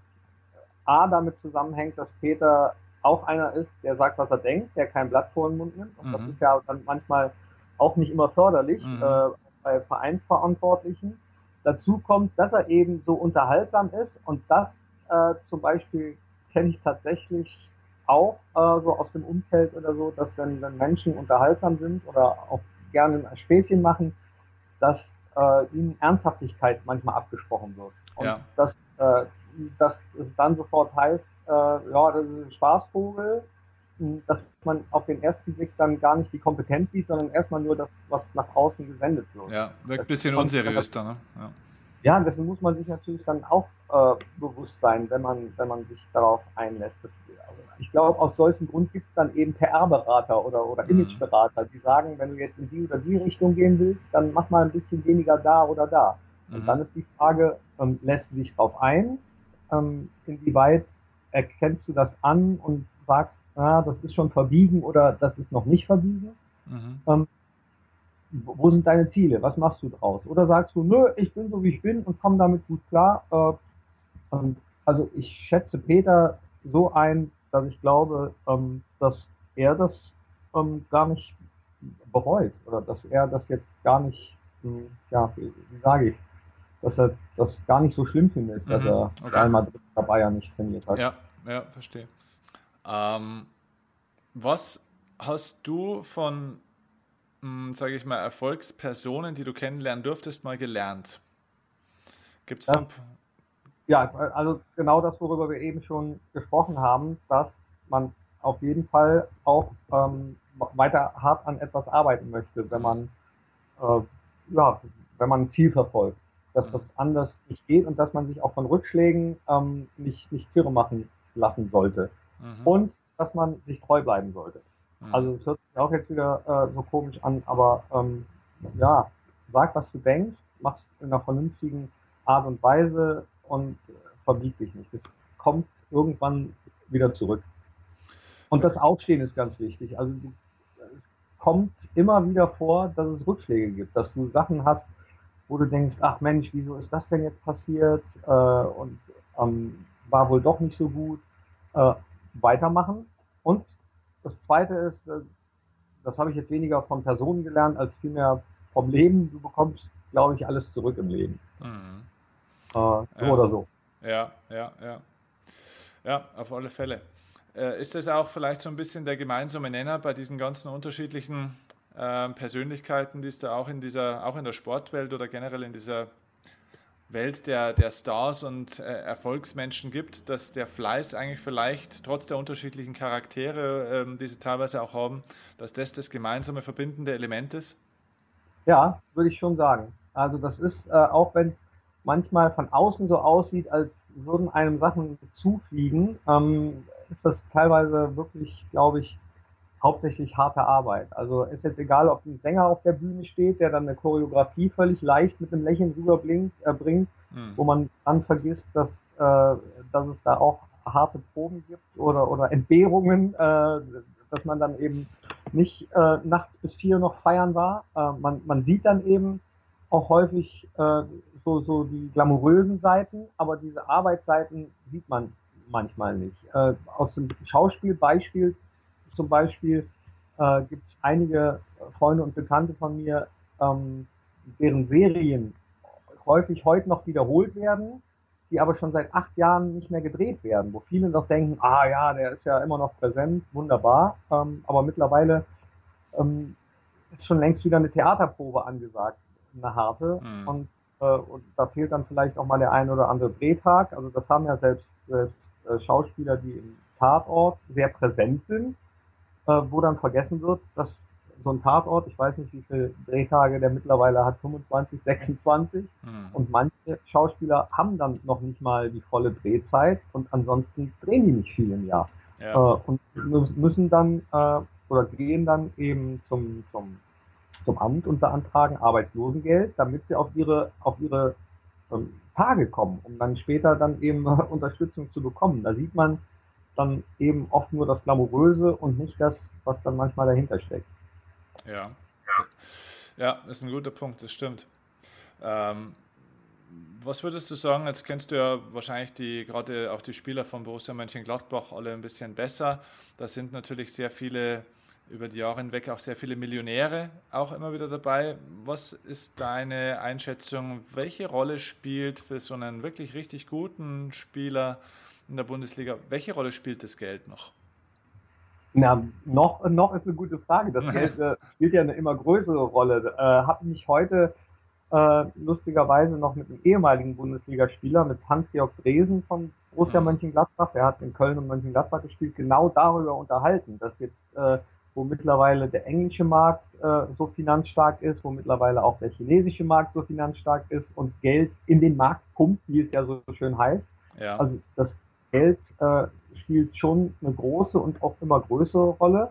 A damit zusammenhängt, dass Peter auch einer ist, der sagt, was er denkt, der kein Blatt vor den Mund nimmt. Und mhm. das ist ja dann manchmal auch nicht immer förderlich mhm. äh, bei Vereinsverantwortlichen. Dazu kommt, dass er eben so unterhaltsam ist und das äh, zum Beispiel kenne ich tatsächlich auch äh, so aus dem Umfeld oder so, dass wenn, wenn Menschen unterhaltsam sind oder auch gerne ein Späßchen machen, dass äh, ihnen Ernsthaftigkeit manchmal abgesprochen wird. Und ja. dass, äh, dass es dann sofort heißt, äh, ja, das ist ein Spaßvogel, dass man auf den ersten Blick dann gar nicht die Kompetenz sieht, sondern erstmal nur das, was nach außen gesendet wird. Ja, wirkt ein bisschen unseriös dann, ne? Ja. ja, dessen muss man sich natürlich dann auch äh, bewusst sein, wenn man, wenn man sich darauf einlässt. Das, also ich glaube, aus solchem Grund gibt es dann eben PR-Berater oder, oder mhm. Image-Berater, die sagen, wenn du jetzt in die oder die Richtung gehen willst, dann mach mal ein bisschen weniger da oder da. Und mhm. dann ist die Frage, ähm, lässt du dich darauf ein? Ähm, inwieweit erkennst du das an und sagst, ah, das ist schon verbiegen oder das ist noch nicht verbiegen. Mhm. Ähm, wo sind deine Ziele? Was machst du draus? Oder sagst du, nö, ich bin so wie ich bin und komme damit gut klar. Äh, also ich schätze Peter so ein, dass ich glaube, ähm, dass er das ähm, gar nicht bereut oder dass er das jetzt gar nicht, hm, ja, wie, wie sage ich, dass er das gar nicht so schlimm findet, dass mhm, er okay. einmal dabei ja nicht trainiert hat. Ja, ja, verstehe. Ähm, was hast du von, hm, sage ich mal, Erfolgspersonen, die du kennenlernen durftest, mal gelernt? Gibt es ja. ja, also genau das, worüber wir eben schon gesprochen haben, dass man auf jeden Fall auch ähm, weiter hart an etwas arbeiten möchte, wenn man äh, ja, wenn man ein Ziel verfolgt, dass das mhm. anders nicht geht und dass man sich auch von Rückschlägen ähm, nicht, nicht kirre machen lassen sollte. Mhm. Und dass man sich treu bleiben sollte. Mhm. Also es hört sich auch jetzt wieder äh, so komisch an, aber ähm, ja, sag, was du denkst, mach es in einer vernünftigen Art und Weise und äh, verbieg dich nicht. Es kommt irgendwann wieder zurück. Und das Aufstehen ist ganz wichtig. Also du, es kommt immer wieder vor, dass es Rückschläge gibt, dass du Sachen hast, wo du denkst, ach Mensch, wieso ist das denn jetzt passiert? Äh, und ähm, war wohl doch nicht so gut. Äh, weitermachen. Und das Zweite ist, äh, das habe ich jetzt weniger von Personen gelernt, als vielmehr vom Leben. Du bekommst, glaube ich, alles zurück im Leben. Mhm. Äh, so ja. oder so. Ja, ja, ja. Ja, auf alle Fälle. Äh, ist das auch vielleicht so ein bisschen der gemeinsame Nenner bei diesen ganzen unterschiedlichen äh, Persönlichkeiten, die es da auch in dieser, auch in der Sportwelt oder generell in dieser Welt der, der Stars und äh, Erfolgsmenschen gibt, dass der Fleiß eigentlich vielleicht trotz der unterschiedlichen Charaktere, ähm, die sie teilweise auch haben, dass das das gemeinsame verbindende Element ist? Ja, würde ich schon sagen. Also das ist, äh, auch wenn manchmal von außen so aussieht, als würden einem Sachen zufliegen, ähm, ist das teilweise wirklich, glaube ich, hauptsächlich harte Arbeit. Also ist jetzt egal, ob ein Sänger auf der Bühne steht, der dann eine Choreografie völlig leicht mit einem Lächeln rüberbringt, äh, bringt, mhm. wo man dann vergisst, dass äh, dass es da auch harte Proben gibt oder, oder Entbehrungen, äh, dass man dann eben nicht äh, nachts bis vier noch feiern war. Äh, man, man sieht dann eben auch häufig äh, so, so die glamourösen Seiten, aber diese Arbeitsseiten sieht man manchmal nicht. Äh, aus dem Schauspielbeispiel zum Beispiel äh, gibt es einige Freunde und Bekannte von mir, ähm, deren Serien häufig heute noch wiederholt werden, die aber schon seit acht Jahren nicht mehr gedreht werden, wo viele noch denken, ah ja, der ist ja immer noch präsent, wunderbar, ähm, aber mittlerweile ähm, ist schon längst wieder eine Theaterprobe angesagt, eine harte mhm. und, äh, und da fehlt dann vielleicht auch mal der ein oder andere Drehtag, also das haben ja selbst, selbst äh, Schauspieler, die im Tatort sehr präsent sind, äh, wo dann vergessen wird, dass so ein Tatort, ich weiß nicht, wie viele Drehtage der mittlerweile hat, 25, 26. Mhm. Und manche Schauspieler haben dann noch nicht mal die volle Drehzeit und ansonsten drehen die nicht viel im Jahr. Ja. Äh, und müssen dann äh, oder gehen dann eben zum, zum, zum Amt und beantragen Arbeitslosengeld, damit sie auf ihre, auf ihre ähm, Tage kommen, um dann später dann eben Unterstützung zu bekommen. Da sieht man dann eben oft nur das Glamouröse und nicht das, was dann manchmal dahinter steckt. Ja. Ja, ist ein guter Punkt, das stimmt. Ähm, was würdest du sagen? Jetzt kennst du ja wahrscheinlich die, gerade auch die Spieler von Borussia Mönchengladbach alle ein bisschen besser. Da sind natürlich sehr viele über die Jahre hinweg auch sehr viele Millionäre auch immer wieder dabei. Was ist deine Einschätzung? Welche Rolle spielt für so einen wirklich richtig guten Spieler in der Bundesliga, welche Rolle spielt das Geld noch? Na, noch, noch ist eine gute Frage. Das Geld äh, spielt ja eine immer größere Rolle. Äh, Habe mich heute äh, lustigerweise noch mit einem ehemaligen Bundesligaspieler, mit Hans-Georg Dresen von Borussia mhm. Mönchengladbach, der hat in Köln und Mönchengladbach gespielt, genau darüber unterhalten, dass jetzt, äh, wo mittlerweile der englische Markt äh, so finanzstark ist, wo mittlerweile auch der chinesische Markt so finanzstark ist und Geld in den Markt pumpt, wie es ja so schön heißt. Ja. Also das Geld äh, spielt schon eine große und auch immer größere Rolle.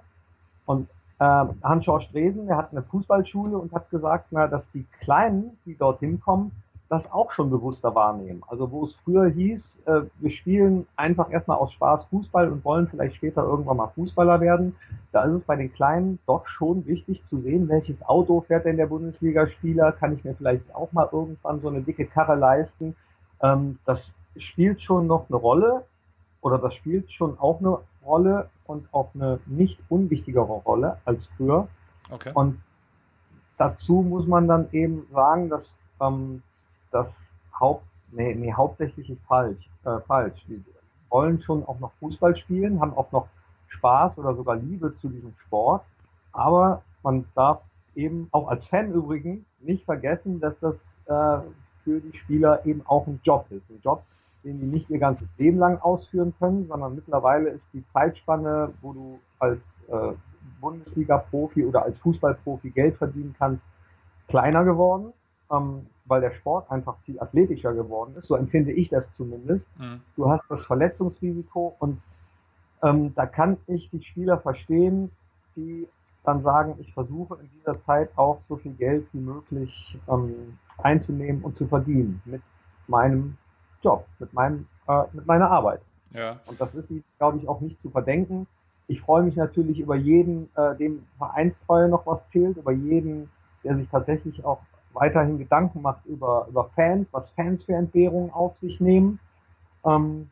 Und äh, Hans-Georg Dresen, der hat eine Fußballschule und hat gesagt, na, dass die Kleinen, die dorthin kommen, das auch schon bewusster wahrnehmen. Also wo es früher hieß, äh, wir spielen einfach erstmal aus Spaß Fußball und wollen vielleicht später irgendwann mal Fußballer werden, da ist es bei den Kleinen doch schon wichtig zu sehen, welches Auto fährt denn der Bundesligaspieler, kann ich mir vielleicht auch mal irgendwann so eine dicke Karre leisten. Ähm, das spielt schon noch eine Rolle oder das spielt schon auch eine Rolle und auch eine nicht unwichtigere Rolle als früher. Okay. Und dazu muss man dann eben sagen, dass ähm, das Haupt, nee, nee, hauptsächlich ist falsch, äh, falsch. Die wollen schon auch noch Fußball spielen, haben auch noch Spaß oder sogar Liebe zu diesem Sport. Aber man darf eben auch als Fan übrigens nicht vergessen, dass das äh, für die Spieler eben auch ein Job ist. Ein Job, den die nicht ihr ganzes Leben lang ausführen können, sondern mittlerweile ist die Zeitspanne, wo du als äh, Bundesliga-Profi oder als Fußballprofi Geld verdienen kannst, kleiner geworden, ähm, weil der Sport einfach viel athletischer geworden ist. So empfinde ich das zumindest. Mhm. Du hast das Verletzungsrisiko und ähm, da kann ich die Spieler verstehen, die dann sagen, ich versuche in dieser Zeit auch so viel Geld wie möglich ähm, einzunehmen und zu verdienen mit meinem Job, mit, meinem, äh, mit meiner Arbeit. Ja. Und das ist, glaube ich, auch nicht zu verdenken. Ich freue mich natürlich über jeden, äh, dem Vereinstreue noch was zählt, über jeden, der sich tatsächlich auch weiterhin Gedanken macht über, über Fans, was Fans für Entbehrungen auf sich nehmen. Ähm,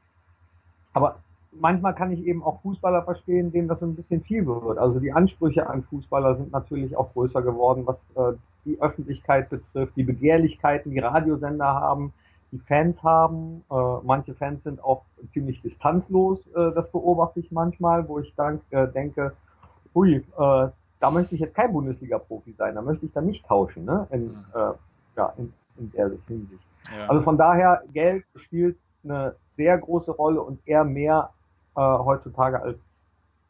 aber manchmal kann ich eben auch Fußballer verstehen, denen das ein bisschen viel wird. Also die Ansprüche an Fußballer sind natürlich auch größer geworden, was äh, die Öffentlichkeit betrifft, die Begehrlichkeiten, die Radiosender haben, die Fans haben. Äh, manche Fans sind auch ziemlich distanzlos, äh, das beobachte ich manchmal, wo ich dann äh, denke, ui, äh, da möchte ich jetzt kein Bundesliga-Profi sein, da möchte ich dann nicht tauschen, ne? In, mhm. äh, ja, in, in der Hinsicht. Ja. Also von daher, Geld spielt eine sehr große Rolle und eher mehr äh, heutzutage als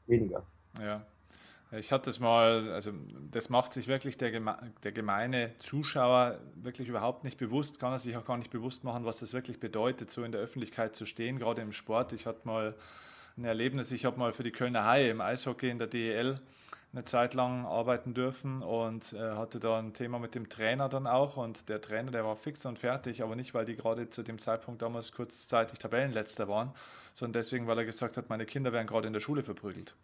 weniger. Ja. Ich hatte es mal, also das macht sich wirklich der, der gemeine Zuschauer wirklich überhaupt nicht bewusst, kann er sich auch gar nicht bewusst machen, was das wirklich bedeutet, so in der Öffentlichkeit zu stehen, gerade im Sport. Ich hatte mal ein Erlebnis, ich habe mal für die Kölner Haie im Eishockey in der DEL eine Zeit lang arbeiten dürfen und äh, hatte da ein Thema mit dem Trainer dann auch. Und der Trainer, der war fix und fertig, aber nicht, weil die gerade zu dem Zeitpunkt damals kurzzeitig Tabellenletzter waren, sondern deswegen, weil er gesagt hat, meine Kinder werden gerade in der Schule verprügelt.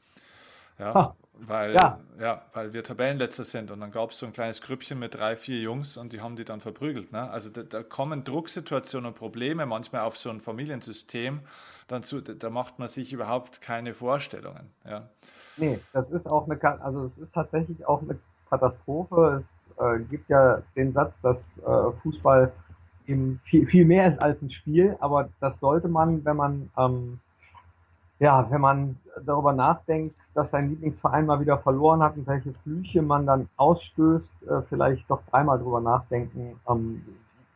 Ja, weil, ja. ja. weil wir Tabellenletzter sind. Und dann gab es so ein kleines Grüppchen mit drei, vier Jungs und die haben die dann verprügelt. Ne? Also da, da, kommen Drucksituationen und Probleme manchmal auf so ein Familiensystem. Dann zu, da macht man sich überhaupt keine Vorstellungen. Ja. Nee, das ist auch eine, also es ist tatsächlich auch eine Katastrophe. Es äh, gibt ja den Satz, dass äh, Fußball eben viel, viel mehr ist als ein Spiel, aber das sollte man, wenn man ähm, ja, wenn man darüber nachdenkt, dass sein Lieblingsverein mal wieder verloren hat und welche Flüche man dann ausstößt, äh, vielleicht doch dreimal darüber nachdenken, ähm,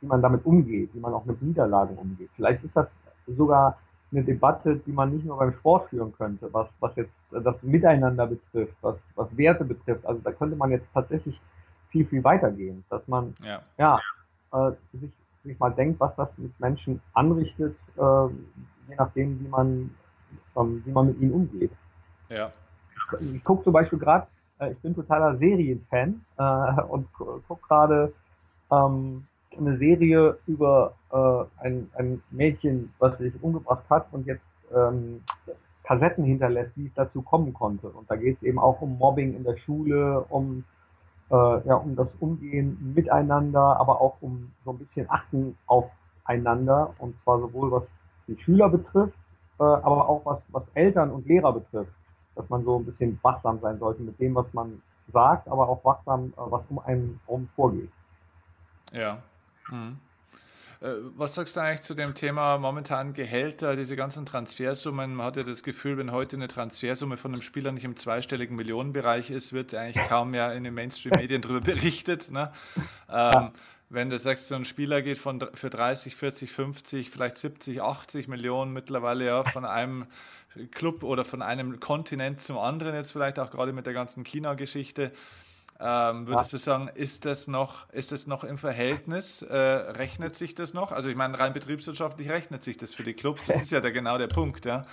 wie man damit umgeht, wie man auch mit Niederlagen umgeht. Vielleicht ist das sogar eine Debatte, die man nicht nur beim Sport führen könnte, was, was jetzt das Miteinander betrifft, was, was Werte betrifft. Also da könnte man jetzt tatsächlich viel, viel weitergehen, dass man ja, ja äh, sich, sich mal denkt, was das mit Menschen anrichtet, äh, je nachdem, wie man wie man mit ihnen umgeht. Ja. Ich, gucke zum Beispiel gerade, äh, ich bin totaler Serienfan äh, und gucke gerade ähm, eine Serie über äh, ein, ein Mädchen, was sich umgebracht hat und jetzt ähm, Kassetten hinterlässt, wie es dazu kommen konnte. Und da geht es eben auch um Mobbing in der Schule, um, äh, ja, um das Umgehen miteinander, aber auch um so ein bisschen Achten aufeinander. Und zwar sowohl was die Schüler betrifft, aber auch was, was Eltern und Lehrer betrifft, dass man so ein bisschen wachsam sein sollte mit dem, was man sagt, aber auch wachsam, äh, was um einen herum vorgeht. Ja. Mhm. Äh, was sagst du eigentlich zu dem Thema momentan Gehälter, diese ganzen Transfersummen? Man hat ja das Gefühl, wenn heute eine Transfersumme von einem Spieler nicht im zweistelligen Millionenbereich ist, wird eigentlich kaum mehr in den Mainstream-Medien darüber berichtet. Ne? Ähm, wenn du sagst, so ein Spieler geht von, für 30, 40, 50, vielleicht 70, 80 Millionen mittlerweile ja von einem Club oder von einem Kontinent zum anderen, jetzt vielleicht auch gerade mit der ganzen China-Geschichte. Ähm, würdest du sagen, ist das noch, ist das noch im Verhältnis? Äh, rechnet sich das noch? Also ich meine, rein betriebswirtschaftlich rechnet sich das für die Clubs, das ist ja der, genau der Punkt, ja.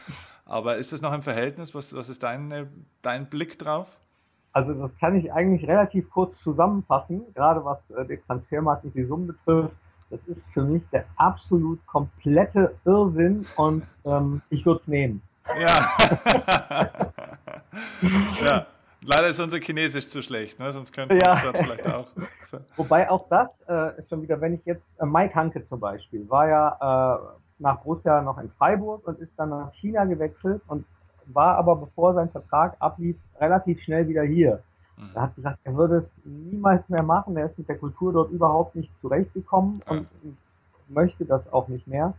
Aber ist das noch im Verhältnis? Was, was ist dein, dein Blick drauf? Also das kann ich eigentlich relativ kurz zusammenfassen, gerade was äh, den Transfermarkt und die Summen betrifft. Das ist für mich der absolut komplette Irrsinn und ähm, ich würde es nehmen. Ja. ja. Leider ist unser Chinesisch zu schlecht, ne? sonst könnten wir ja. dort vielleicht auch. Wobei auch das äh, ist schon wieder, wenn ich jetzt, äh, Mike Hanke zum Beispiel, war ja äh, nach Borussia noch in Freiburg und ist dann nach China gewechselt und war aber, bevor sein Vertrag ablief, relativ schnell wieder hier. Mhm. Er hat gesagt, er würde es niemals mehr machen. Er ist mit der Kultur dort überhaupt nicht zurechtgekommen und möchte das auch nicht mehr.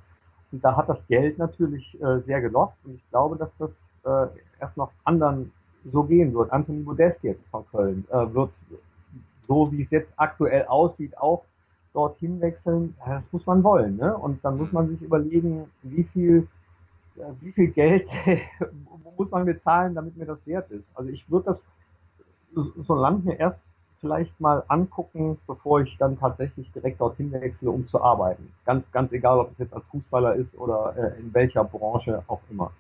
Und da hat das Geld natürlich äh, sehr gelost. Und ich glaube, dass das äh, erst noch anderen so gehen wird. Anthony Modest jetzt von Köln äh, wird, so wie es jetzt aktuell aussieht, auch dorthin wechseln. Das muss man wollen. Ne? Und dann muss man sich überlegen, wie viel wie viel Geld muss man bezahlen, damit mir das wert ist. Also ich würde das so Land mir erst vielleicht mal angucken, bevor ich dann tatsächlich direkt dorthin wechsle, um zu arbeiten. Ganz, ganz egal, ob es jetzt als Fußballer ist oder äh, in welcher Branche auch immer.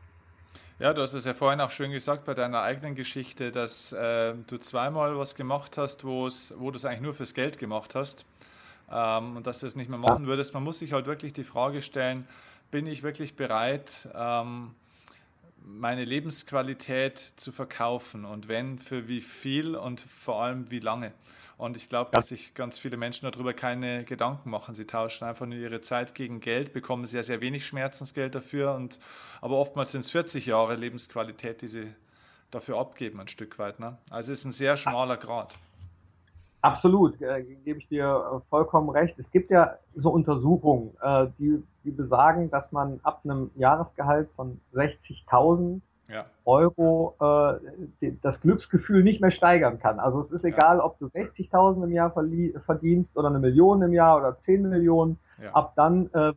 Ja, du hast es ja vorhin auch schön gesagt bei deiner eigenen Geschichte, dass äh, du zweimal was gemacht hast, wo du es eigentlich nur fürs Geld gemacht hast ähm, und dass du es nicht mehr machen würdest. Man muss sich halt wirklich die Frage stellen, bin ich wirklich bereit, ähm, meine Lebensqualität zu verkaufen und wenn, für wie viel und vor allem wie lange. Und ich glaube, dass sich ganz viele Menschen darüber keine Gedanken machen. Sie tauschen einfach nur ihre Zeit gegen Geld, bekommen sehr, sehr wenig Schmerzensgeld dafür. Und, aber oftmals sind es 40 Jahre Lebensqualität, die sie dafür abgeben, ein Stück weit. Ne? Also es ist ein sehr schmaler Grad. Absolut, äh, gebe ich dir äh, vollkommen recht. Es gibt ja so Untersuchungen, äh, die, die besagen, dass man ab einem Jahresgehalt von 60.000 ja. Euro äh, das Glücksgefühl nicht mehr steigern kann. Also es ist egal, ja. ob du 60.000 im Jahr verdienst oder eine Million im Jahr oder 10 Millionen. Ja. Ab dann äh,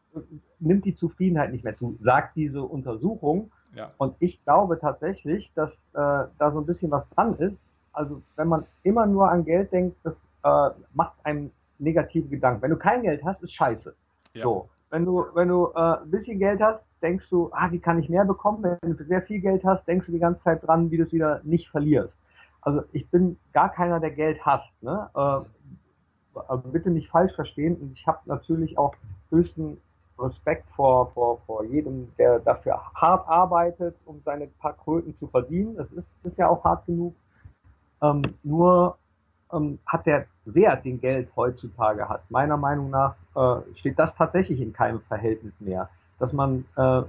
nimmt die Zufriedenheit nicht mehr zu, sagt diese Untersuchung. Und ich glaube tatsächlich, dass äh, da so ein bisschen was dran ist also wenn man immer nur an Geld denkt, das äh, macht einem negative Gedanken. Wenn du kein Geld hast, ist scheiße. Ja. So. Wenn du, wenn du äh, ein bisschen Geld hast, denkst du, ah, wie kann ich mehr bekommen? Wenn du sehr viel Geld hast, denkst du die ganze Zeit dran, wie du es wieder nicht verlierst. also ich bin gar keiner, der Geld hasst. Ne? Äh, also bitte nicht falsch verstehen. Und ich habe natürlich auch höchsten Respekt vor, vor, vor jedem, der dafür hart arbeitet, um seine paar Kröten zu verdienen. Das ist, ist ja auch hart genug. Ähm, nur ähm, hat der Wert, den Geld heutzutage hat, meiner Meinung nach, äh, steht das tatsächlich in keinem Verhältnis mehr. Dass man äh,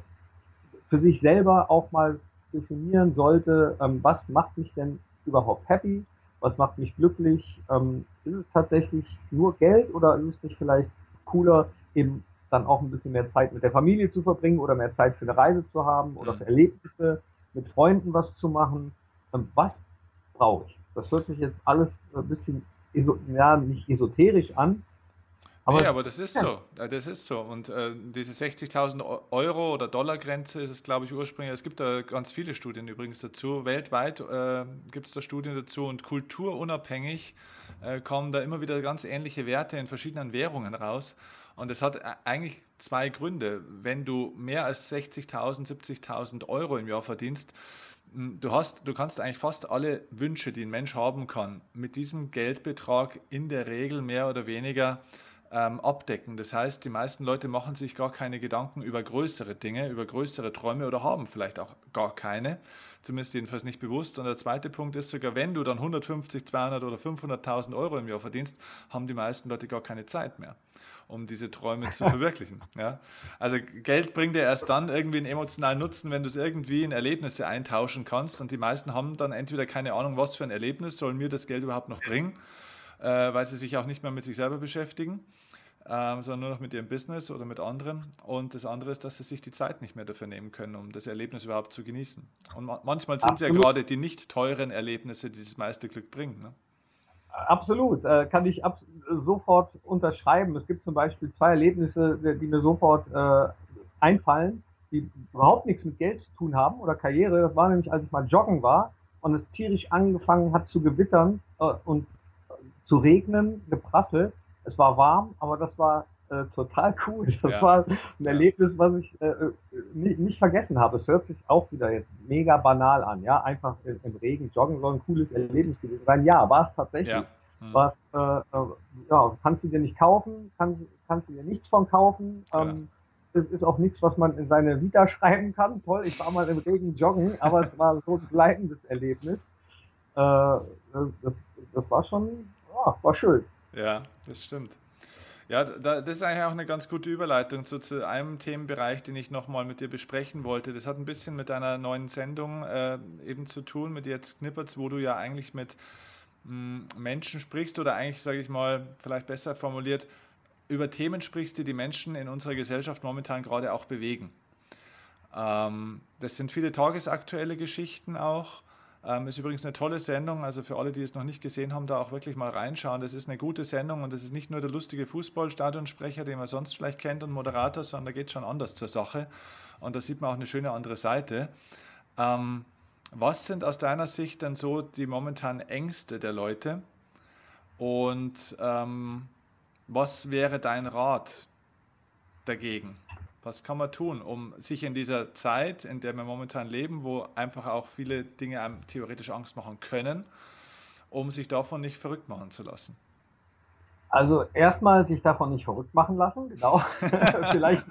für sich selber auch mal definieren sollte, ähm, was macht mich denn überhaupt happy, was macht mich glücklich, ähm, ist es tatsächlich nur Geld oder ist es nicht vielleicht cooler, eben dann auch ein bisschen mehr Zeit mit der Familie zu verbringen oder mehr Zeit für eine Reise zu haben oder mhm. für Erlebnisse, mit Freunden was zu machen. Ähm, was brauche ich? Das hört sich jetzt alles ein bisschen, ja, nicht esoterisch an, aber, nee, aber das ist ja. so. Das ist so. Und äh, diese 60.000 Euro oder Dollar-Grenze ist es, glaube ich, ursprünglich. Es gibt da ganz viele Studien übrigens dazu. Weltweit äh, gibt es da Studien dazu und kulturunabhängig äh, kommen da immer wieder ganz ähnliche Werte in verschiedenen Währungen raus. Und es hat eigentlich zwei Gründe. Wenn du mehr als 60.000, 70.000 Euro im Jahr verdienst, du, hast, du kannst eigentlich fast alle Wünsche, die ein Mensch haben kann, mit diesem Geldbetrag in der Regel mehr oder weniger ähm, abdecken. Das heißt, die meisten Leute machen sich gar keine Gedanken über größere Dinge, über größere Träume oder haben vielleicht auch gar keine, zumindest jedenfalls nicht bewusst. Und der zweite Punkt ist sogar, wenn du dann 150, 200 oder 500.000 Euro im Jahr verdienst, haben die meisten Leute gar keine Zeit mehr um diese Träume zu verwirklichen. Ja? Also Geld bringt dir erst dann irgendwie einen emotionalen Nutzen, wenn du es irgendwie in Erlebnisse eintauschen kannst. Und die meisten haben dann entweder keine Ahnung, was für ein Erlebnis soll mir das Geld überhaupt noch bringen, äh, weil sie sich auch nicht mehr mit sich selber beschäftigen ähm, sondern nur noch mit ihrem Business oder mit anderen. Und das andere ist, dass sie sich die Zeit nicht mehr dafür nehmen können, um das Erlebnis überhaupt zu genießen. Und ma manchmal sind es ja gerade die nicht teuren Erlebnisse, die das meiste Glück bringen. Ne? Absolut, äh, kann ich ab sofort unterschreiben. Es gibt zum Beispiel zwei Erlebnisse, die mir sofort äh, einfallen, die überhaupt nichts mit Geld zu tun haben oder Karriere. Das war nämlich, als ich mal joggen war und es tierisch angefangen hat zu gewittern äh, und zu regnen, geprasselt es war warm, aber das war äh, total cool. Das ja. war ein Erlebnis, was ich äh, äh, nicht, nicht, vergessen habe. Es hört sich auch wieder jetzt mega banal an, ja. Einfach im, im Regen joggen soll ein cooles Erlebnis gewesen sein. Ja, war es tatsächlich. Ja. Mhm. Was, äh, äh, ja, kannst du dir nicht kaufen, kannst, kannst du dir nichts von kaufen. Ähm, das ist auch nichts, was man in seine Vita schreiben kann. Toll, ich war mal im Regen joggen, aber es war so ein gleitendes Erlebnis. Äh, das, das war schon, ja, war schön. Ja, das stimmt. Ja, da, das ist eigentlich auch eine ganz gute Überleitung zu, zu einem Themenbereich, den ich nochmal mit dir besprechen wollte. Das hat ein bisschen mit deiner neuen Sendung äh, eben zu tun, mit jetzt Knippertz, wo du ja eigentlich mit mh, hm, Menschen sprichst oder eigentlich, sage ich mal, vielleicht besser formuliert, über Themen sprichst, die die Menschen in unserer Gesellschaft momentan gerade auch bewegen. Ähm, das sind viele tagesaktuelle Geschichten auch. Ähm, ist übrigens eine tolle Sendung, also für alle, die es noch nicht gesehen haben, da auch wirklich mal reinschauen. Das ist eine gute Sendung und das ist nicht nur der lustige Fußballstadionsprecher, den man sonst vielleicht kennt und Moderator, sondern da geht es schon anders zur Sache. Und da sieht man auch eine schöne andere Seite. Ähm, was sind aus deiner Sicht denn so die momentanen Ängste der Leute? Und ähm, was wäre dein Rat dagegen? Was kann man tun, um sich in dieser Zeit, in der wir momentan leben, wo einfach auch viele Dinge einem theoretisch Angst machen können, um sich davon nicht verrückt machen zu lassen? Also erstmal sich davon nicht verrückt machen lassen, genau. vielleicht,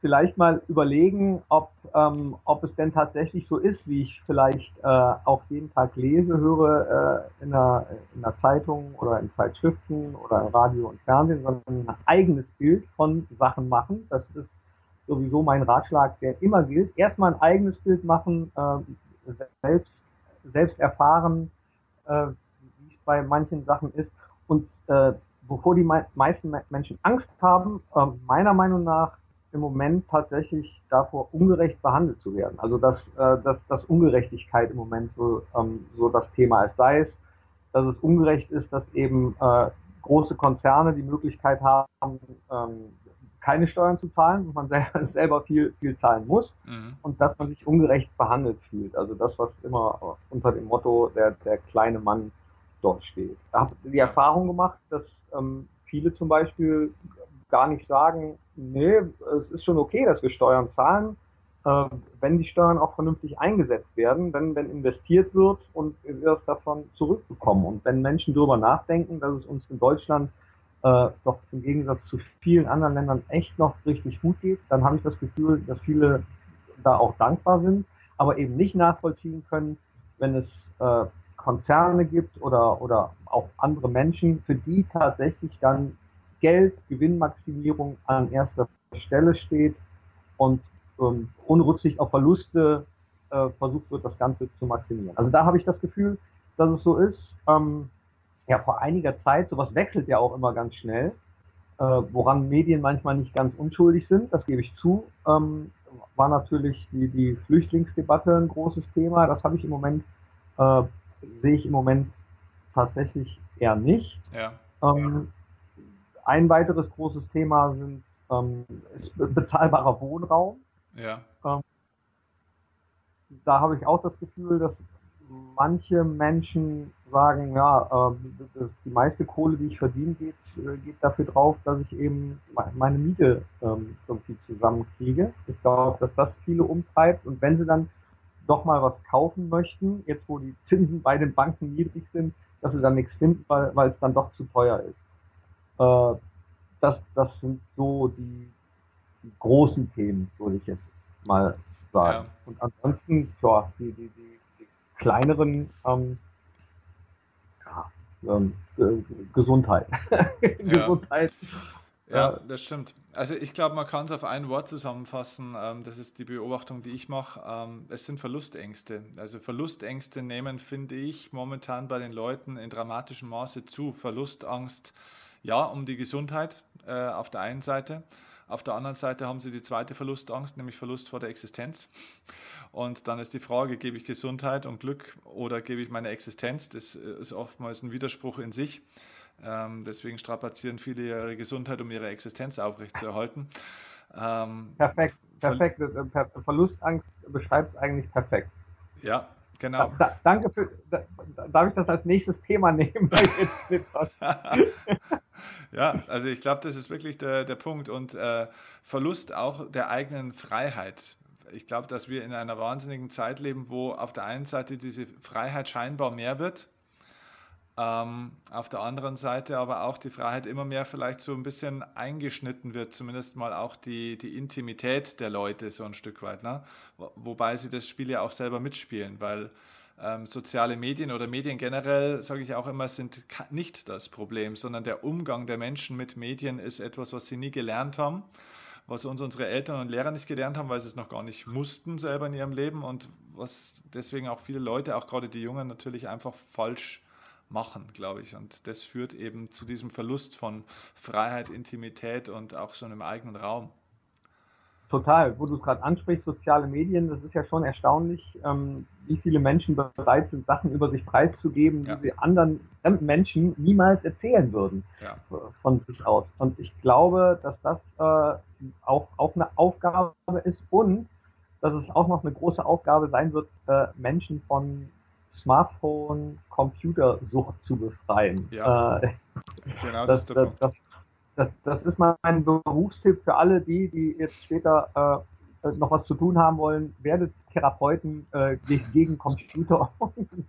vielleicht mal überlegen, ob, ähm, ob es denn tatsächlich so ist, wie ich vielleicht äh, auch jeden Tag lese, höre äh, in, einer, in einer Zeitung oder in Zeitschriften oder im Radio und Fernsehen, sondern ein eigenes Bild von Sachen machen. Das ist sowieso mein Ratschlag, der immer gilt. Erstmal ein eigenes Bild machen, äh, selbst, selbst erfahren, äh, wie es bei manchen Sachen ist äh, wovor die me meisten Menschen Angst haben, äh, meiner Meinung nach im Moment tatsächlich davor, ungerecht behandelt zu werden. Also dass, äh, dass, dass Ungerechtigkeit im Moment so, ähm, so das Thema ist. Sei es, dass es ungerecht ist, dass eben äh, große Konzerne die Möglichkeit haben, ähm, keine Steuern zu zahlen und man selber, selber viel, viel zahlen muss mhm. und dass man sich ungerecht behandelt fühlt. Also das, was immer unter dem Motto der, der kleine Mann dort steht. Ich habe die Erfahrung gemacht, dass ähm, viele zum Beispiel gar nicht sagen, nee, es ist schon okay, dass wir Steuern zahlen. äh, wenn die Steuern auch vernünftig eingesetzt werden, wenn, wenn investiert wird und wir es davon zurückbekommen. Und wenn Menschen darüber nachdenken, dass es uns in Deutschland äh, doch im Gegensatz zu vielen anderen Ländern echt noch richtig gut geht, dann habe ich das Gefühl, dass viele da auch dankbar sind, aber eben nicht nachvollziehen können, wenn es äh, Konzerne gibt oder, oder auch andere Menschen, für die tatsächlich dann Geld, Gewinnmaximierung an erster Stelle steht und ähm, ohne Rücksicht auf Verluste äh, versucht wird, das Ganze zu maximieren. Also da habe ich das Gefühl, dass es so ist. Ähm, ja, vor einiger Zeit, sowas wechselt ja auch immer ganz schnell, äh, woran Medien manchmal nicht ganz unschuldig sind, das gebe ich zu, ähm, war natürlich die, die Flüchtlingsdebatte ein großes Thema. Das habe ich im Moment, äh, sehe ich im Moment tatsächlich eher nicht. Ja. Ähm, ein weiteres großes Thema sind, ähm, ist bezahlbarer Wohnraum. Ja. Ähm, da habe ich auch das Gefühl, dass manche Menschen sagen, ja, äh, die meiste Kohle, die ich verdiene, geht, äh, geht dafür drauf, dass ich eben meine Miete ähm, irgendwie zusammenkriege. Ich glaube, dass das viele umtreibt und wenn sie dann doch mal was kaufen möchten, jetzt wo die Zinsen bei den Banken niedrig sind, dass sie dann nichts finden, weil, weil es dann doch zu teuer ist. Äh, das, das sind so die, die großen Themen, würde ich jetzt mal sagen. Ja. Und ansonsten, ja, die, die, die kleineren ähm, ja, ähm, Gesundheit. Gesundheit. Ja, das stimmt. Also ich glaube, man kann es auf ein Wort zusammenfassen. Ähm, das ist die Beobachtung, die ich mache. Ähm, es sind Verlustängste. Also Verlustängste nehmen, finde ich, momentan bei den Leuten in dramatischem Maße zu. Verlustangst, ja, um die Gesundheit äh, auf der einen Seite. Auf der anderen Seite haben sie die zweite Verlustangst, nämlich Verlust vor der Existenz. Und dann ist die Frage, gebe ich Gesundheit und Glück oder gebe ich meine Existenz? Das ist oftmals ein Widerspruch in sich. Ähm, deswegen strapazieren viele ihre Gesundheit, um ihre Existenz aufrechtzuerhalten. Ähm, perfekt, perfekt. Ver Verlustangst beschreibt es eigentlich perfekt. Ja, genau. Da, da, danke für. Da, darf ich das als nächstes Thema nehmen? ja, also ich glaube, das ist wirklich der, der Punkt. Und äh, Verlust auch der eigenen Freiheit. Ich glaube, dass wir in einer wahnsinnigen Zeit leben, wo auf der einen Seite diese Freiheit scheinbar mehr wird, ähm, auf der anderen Seite aber auch die Freiheit immer mehr vielleicht so ein bisschen eingeschnitten wird, zumindest mal auch die, die Intimität der Leute so ein Stück weit. Ne? Wobei sie das Spiel ja auch selber mitspielen, weil ähm, soziale Medien oder Medien generell, sage ich auch immer, sind nicht das Problem, sondern der Umgang der Menschen mit Medien ist etwas, was sie nie gelernt haben, was uns unsere Eltern und Lehrer nicht gelernt haben, weil sie es noch gar nicht mussten selber in ihrem Leben und was deswegen auch viele Leute, auch gerade die Jungen, natürlich einfach falsch machen, glaube ich. Und das führt eben zu diesem Verlust von Freiheit, Intimität und auch so einem eigenen Raum. Total, wo du es gerade ansprichst, soziale Medien, das ist ja schon erstaunlich, ähm, wie viele Menschen bereit sind, Sachen über sich preiszugeben, ja. die sie anderen fremden Menschen niemals erzählen würden ja. von sich aus. Und ich glaube, dass das äh, auch, auch eine Aufgabe ist und dass es auch noch eine große Aufgabe sein wird, äh, Menschen von Smartphone-Computersucht zu befreien. Ja. Äh, genau, das, das, das, das, das ist mein Berufstipp für alle die, die jetzt später äh, noch was zu tun haben wollen. Werdet Therapeuten äh, gegen Computer und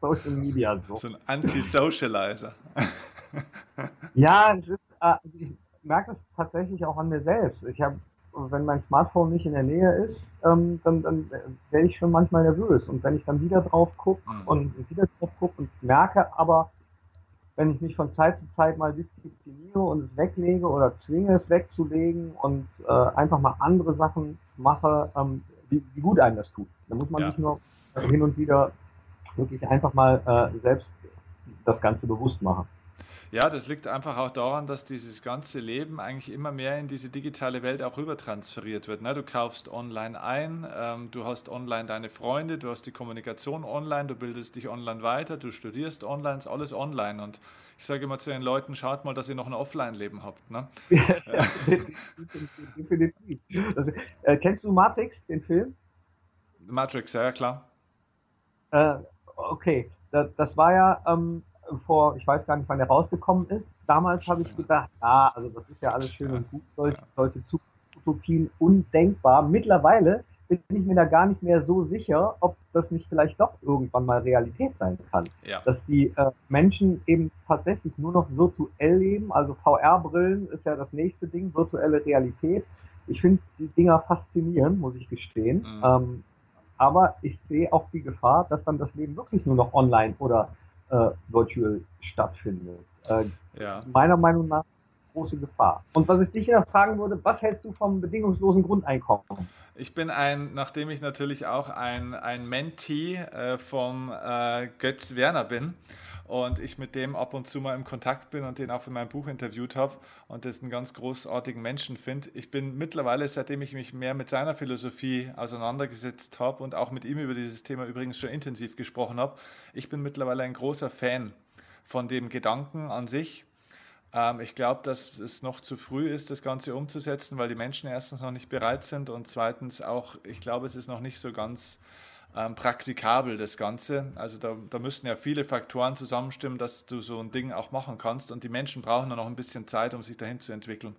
Social Media. So, so ein Anti-Socializer. ja, ist, äh, ich merke es tatsächlich auch an mir selbst. Ich habe wenn mein Smartphone nicht in der Nähe ist, ähm, dann, dann werde ich schon manchmal nervös. Und wenn ich dann wieder drauf gucke mhm. und wieder drauf gucke und merke aber, wenn ich mich von Zeit zu Zeit mal diszipliniere und es weglege oder zwinge es wegzulegen und äh, einfach mal andere Sachen mache, ähm, wie, wie, gut einem das tut. Da muss man ja. sich nur hin und wieder wirklich einfach mal äh, selbst das Ganze bewusst machen. Ja, das liegt einfach auch daran, dass dieses ganze Leben eigentlich immer mehr in diese digitale Welt auch rüber transferiert wird. Ne? Du kaufst online ein, ähm, du hast online deine Freunde, du hast die Kommunikation online, du bildest dich online weiter, du studierst online, ist alles online. Und ich sage immer zu den Leuten, schaut mal, dass ihr noch ein Offline-Leben habt. Ne? Definitiv. Also, äh, kennst du Matrix, den Film? Matrix, ja, klar. Äh, okay, das, das war ja ähm, vor, ich weiß gar nicht, wann er rausgekommen ist. Damals habe ich gedacht, ah, also das ist ja alles schön und gut, solche, solche Utopien undenkbar. Mittlerweile bin ich mir da gar nicht mehr so sicher, ob das nicht vielleicht doch irgendwann mal Realität sein kann. Ja. Dass die äh, Menschen eben tatsächlich nur noch virtuell leben, also VR-Brillen ist ja das nächste Ding, virtuelle Realität. Ich finde die Dinger faszinierend, muss ich gestehen. Mhm. Ähm, aber ich sehe auch die Gefahr, dass dann das Leben wirklich nur noch online oder äh, virtual stattfindet. Äh, ja. Meiner Meinung nach große Gefahr. Und was ich dich noch fragen würde, was hältst du vom bedingungslosen Grundeinkommen? Ich bin ein, nachdem ich natürlich auch ein, ein Mentee äh, vom äh, Götz Werner bin und ich mit dem ab und zu mal im Kontakt bin und den auch für mein Buch interviewt habe und das einen ganz großartigen Menschen finde. Ich bin mittlerweile, seitdem ich mich mehr mit seiner Philosophie auseinandergesetzt habe und auch mit ihm über dieses Thema übrigens schon intensiv gesprochen habe, ich bin mittlerweile ein großer Fan von dem Gedanken an sich ähm, ich glaube, dass es noch zu früh ist, das Ganze umzusetzen, weil die Menschen erstens noch nicht bereit sind und zweitens auch, ich glaube, es ist noch nicht so ganz ähm, praktikabel, das Ganze. Also da, da müssten ja viele Faktoren zusammenstimmen, dass du so ein Ding auch machen kannst und die Menschen brauchen noch ein bisschen Zeit, um sich dahin zu entwickeln.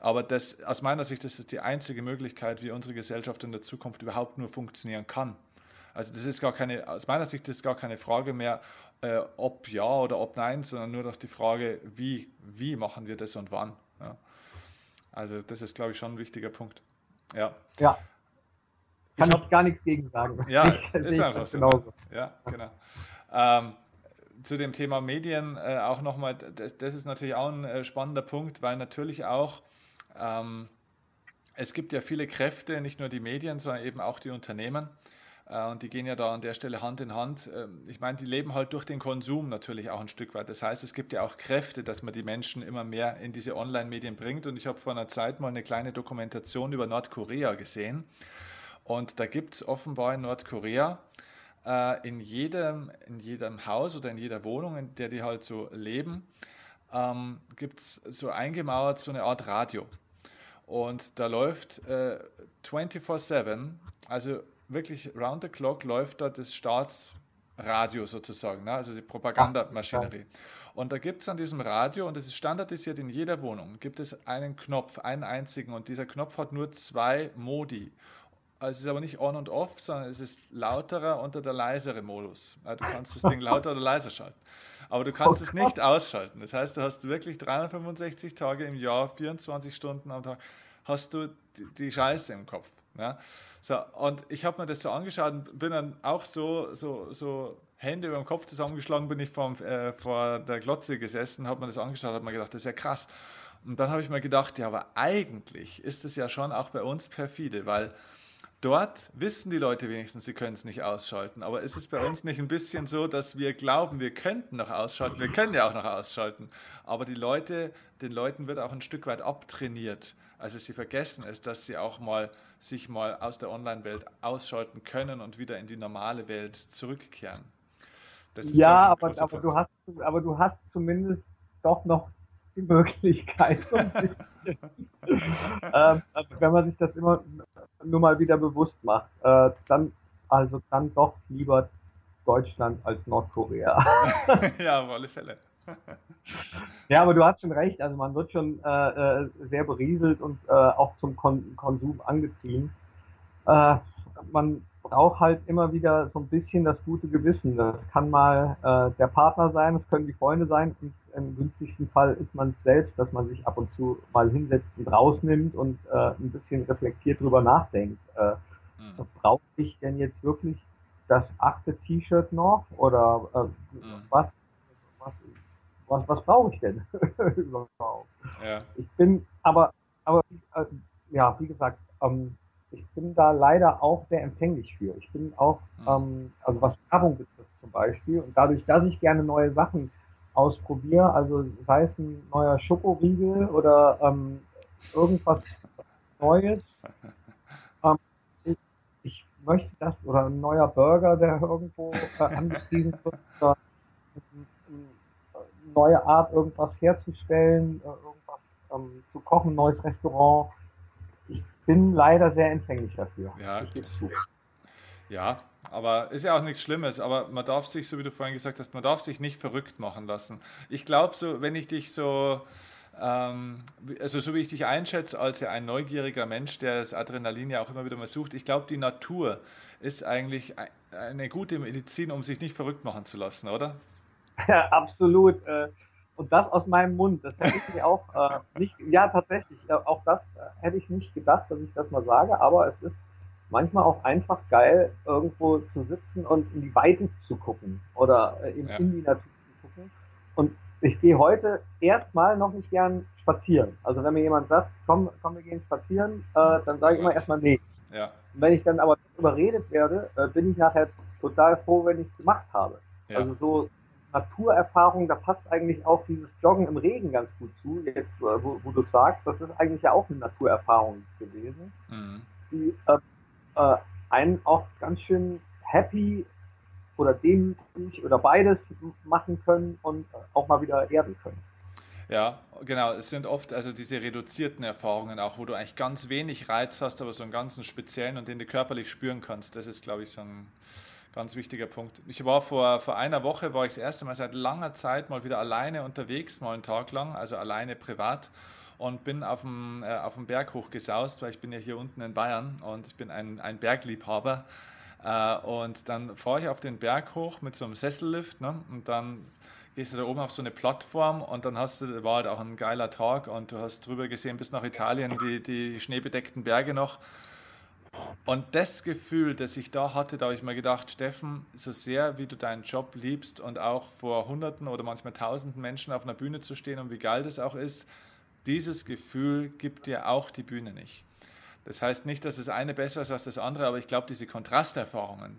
Aber das, aus meiner Sicht das ist die einzige Möglichkeit, wie unsere Gesellschaft in der Zukunft überhaupt nur funktionieren kann. Also das ist gar keine, aus meiner Sicht ist gar keine Frage mehr, äh, ob ja oder ob nein, sondern nur noch die Frage, wie, wie machen wir das und wann. Ja. Also das ist, glaube ich, schon ein wichtiger Punkt. Ja. Ja. Kann ich, gar nichts gegen sagen. Ja, ist einfach so. Genauso. Ja, genau. Ähm, zu dem Thema Medien äh, auch nochmal, das, das, ist natürlich auch ein äh, spannender Punkt, weil natürlich auch ähm, es gibt ja viele Kräfte, nicht nur die Medien, sondern eben auch die Unternehmen, äh, und die gehen ja da an der Stelle Hand in Hand. Ähm, ich meine, die leben halt durch den Konsum natürlich auch ein Stück weit. Das heißt, es gibt ja auch Kräfte, dass man die Menschen immer mehr in diese Online-Medien bringt. Und ich habe vor einer Zeit mal eine kleine Dokumentation über Nordkorea gesehen. Und da gibt es offenbar in Nordkorea äh, in, jedem, in jedem Haus oder in jeder Wohnung, in der die halt so leben, ähm, gibt es so eingemauert so eine Art Radio. Und da läuft äh, 24-7, also wirklich round the clock läuft da das Staatsradio sozusagen, ne? also die Propagandamaschinerie. Und da gibt es an diesem Radio, und das ist standardisiert in jeder Wohnung, gibt es einen Knopf, einen einzigen, und dieser Knopf hat nur zwei Modi. Also es ist aber nicht on und off, sondern es ist lauterer und der leisere Modus. Du kannst das Ding lauter oder leiser schalten. Aber du kannst oh es nicht ausschalten. Das heißt, du hast wirklich 365 Tage im Jahr, 24 Stunden am Tag, hast du die, Scheiße im Kopf. Ja? So, und ich habe mir das so angeschaut und bin dann auch so, so, so Hände über dem Kopf zusammengeschlagen, bin ich vor, äh, vor der Glotze gesessen, habe mir das angeschaut, habe mir gedacht, das ist ja krass. Und dann habe ich mir gedacht, ja, aber eigentlich ist es ja schon auch bei uns perfide, weil dort wissen die Leute wenigstens, sie können es nicht ausschalten. Aber ist es bei uns nicht ein bisschen so, dass wir glauben, wir könnten noch ausschalten? Wir können ja auch noch ausschalten. Aber die Leute, den Leuten wird auch ein Stück weit abtrainiert. Also sie vergessen es, dass sie auch mal sich mal aus der Online-Welt ausschalten können und wieder in die normale Welt zurückkehren. ja, aber, aber, du hast, aber du hast zumindest doch noch die Möglichkeit, ähm, also wenn man sich das immer nur mal wieder bewusst macht, äh, dann also dann doch lieber Deutschland als Nordkorea. ja, auf alle Fälle. Ja, aber du hast schon recht. Also man wird schon äh, äh, sehr berieselt und äh, auch zum Kon Konsum angetrieben. Äh, man braucht halt immer wieder so ein bisschen das gute Gewissen. Das kann mal äh, der Partner sein, es können die Freunde sein und im günstigsten Fall ist man es selbst, dass man sich ab und zu mal hinsetzt und rausnimmt und äh, ein bisschen reflektiert drüber nachdenkt. Mhm. Brauche ich denn jetzt wirklich das achte T-Shirt noch oder mhm. was, was was, was brauche ich denn überhaupt? Ja. Ich bin, aber, aber äh, ja, wie gesagt, ähm, ich bin da leider auch sehr empfänglich für. Ich bin auch, mhm. ähm, also was Werbung betrifft zum Beispiel, und dadurch, dass ich gerne neue Sachen ausprobiere, also sei es ein neuer Schokoriegel oder ähm, irgendwas Neues, ähm, ich, ich, möchte das, oder ein neuer Burger, der irgendwo äh, angepriesen wird, oder neue Art, irgendwas herzustellen, äh, irgendwas ähm, zu kochen, neues Restaurant. Ich bin leider sehr empfänglich dafür. Ja. Ja, aber ist ja auch nichts Schlimmes, aber man darf sich, so wie du vorhin gesagt hast, man darf sich nicht verrückt machen lassen. Ich glaube, so, wenn ich dich so ähm, also so wie ich dich einschätze, als ja ein neugieriger Mensch, der das Adrenalin ja auch immer wieder mal sucht, ich glaube, die Natur ist eigentlich eine gute Medizin, um sich nicht verrückt machen zu lassen, oder? Ja, absolut. Äh, und das aus meinem Mund, das hätte ich mir auch äh, nicht, ja tatsächlich, auch das hätte ich nicht gedacht, dass ich das mal sage, aber es ist manchmal auch einfach geil, irgendwo zu sitzen und in die Weite zu gucken oder in, ja. in die Natur zu gucken. Und ich gehe heute erstmal noch nicht gern spazieren. Also wenn mir jemand sagt, komm, komm wir gehen spazieren, äh, dann sage ich immer erstmal nee. Ja. Wenn ich dann aber überredet werde, äh, bin ich nachher total froh, wenn ich es gemacht habe. Ja. Also so Naturerfahrung, da passt eigentlich auch dieses Joggen im Regen ganz gut zu, jetzt äh, wo, wo, du sagst, das ist eigentlich ja auch eine Naturerfahrung gewesen, mhm. die äh, einen auch ganz schön happy oder demütig oder beides machen können und auch mal wieder erden können. Ja, genau. Es sind oft also diese reduzierten Erfahrungen auch, wo du eigentlich ganz wenig Reiz hast, aber so einen ganzen speziellen und den du körperlich spüren kannst. Das ist, glaube ich, so ein ganz wichtiger Punkt. Ich war vor, vor einer Woche, war ich das erste Mal seit langer Zeit mal wieder alleine unterwegs, mal einen Tag lang, also alleine privat und bin auf dem, äh, auf dem Berg hochgesaust, weil ich bin ja hier unten in Bayern und ich bin ein, ein Bergliebhaber. Äh, und dann fahre ich auf den Berg hoch mit so einem Sessellift ne? und dann gehst du da oben auf so eine Plattform und dann hast du, war halt auch ein geiler Tag und du hast drüber gesehen bis nach Italien die, die schneebedeckten Berge noch. Und das Gefühl, das ich da hatte, da habe ich mir gedacht, Steffen, so sehr wie du deinen Job liebst und auch vor Hunderten oder manchmal Tausenden Menschen auf einer Bühne zu stehen und wie geil das auch ist, dieses Gefühl gibt dir auch die Bühne nicht. Das heißt nicht, dass das eine besser ist als das andere, aber ich glaube, diese Kontrasterfahrungen,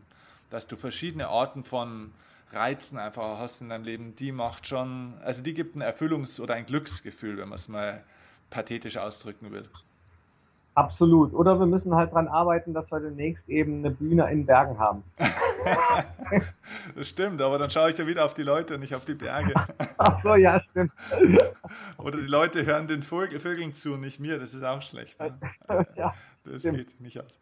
dass du verschiedene Arten von Reizen einfach hast in deinem Leben, die macht schon, also die gibt ein Erfüllungs- oder ein Glücksgefühl, wenn man es mal pathetisch ausdrücken will. Absolut. Oder wir müssen halt daran arbeiten, dass wir demnächst eben eine Bühne in Bergen haben. das stimmt, aber dann schaue ich ja wieder auf die Leute und nicht auf die Berge. Ach so, ja, stimmt. Oder die Leute hören den Vögeln zu, nicht mir. Das ist auch schlecht. Ne? ja, das stimmt. geht nicht aus.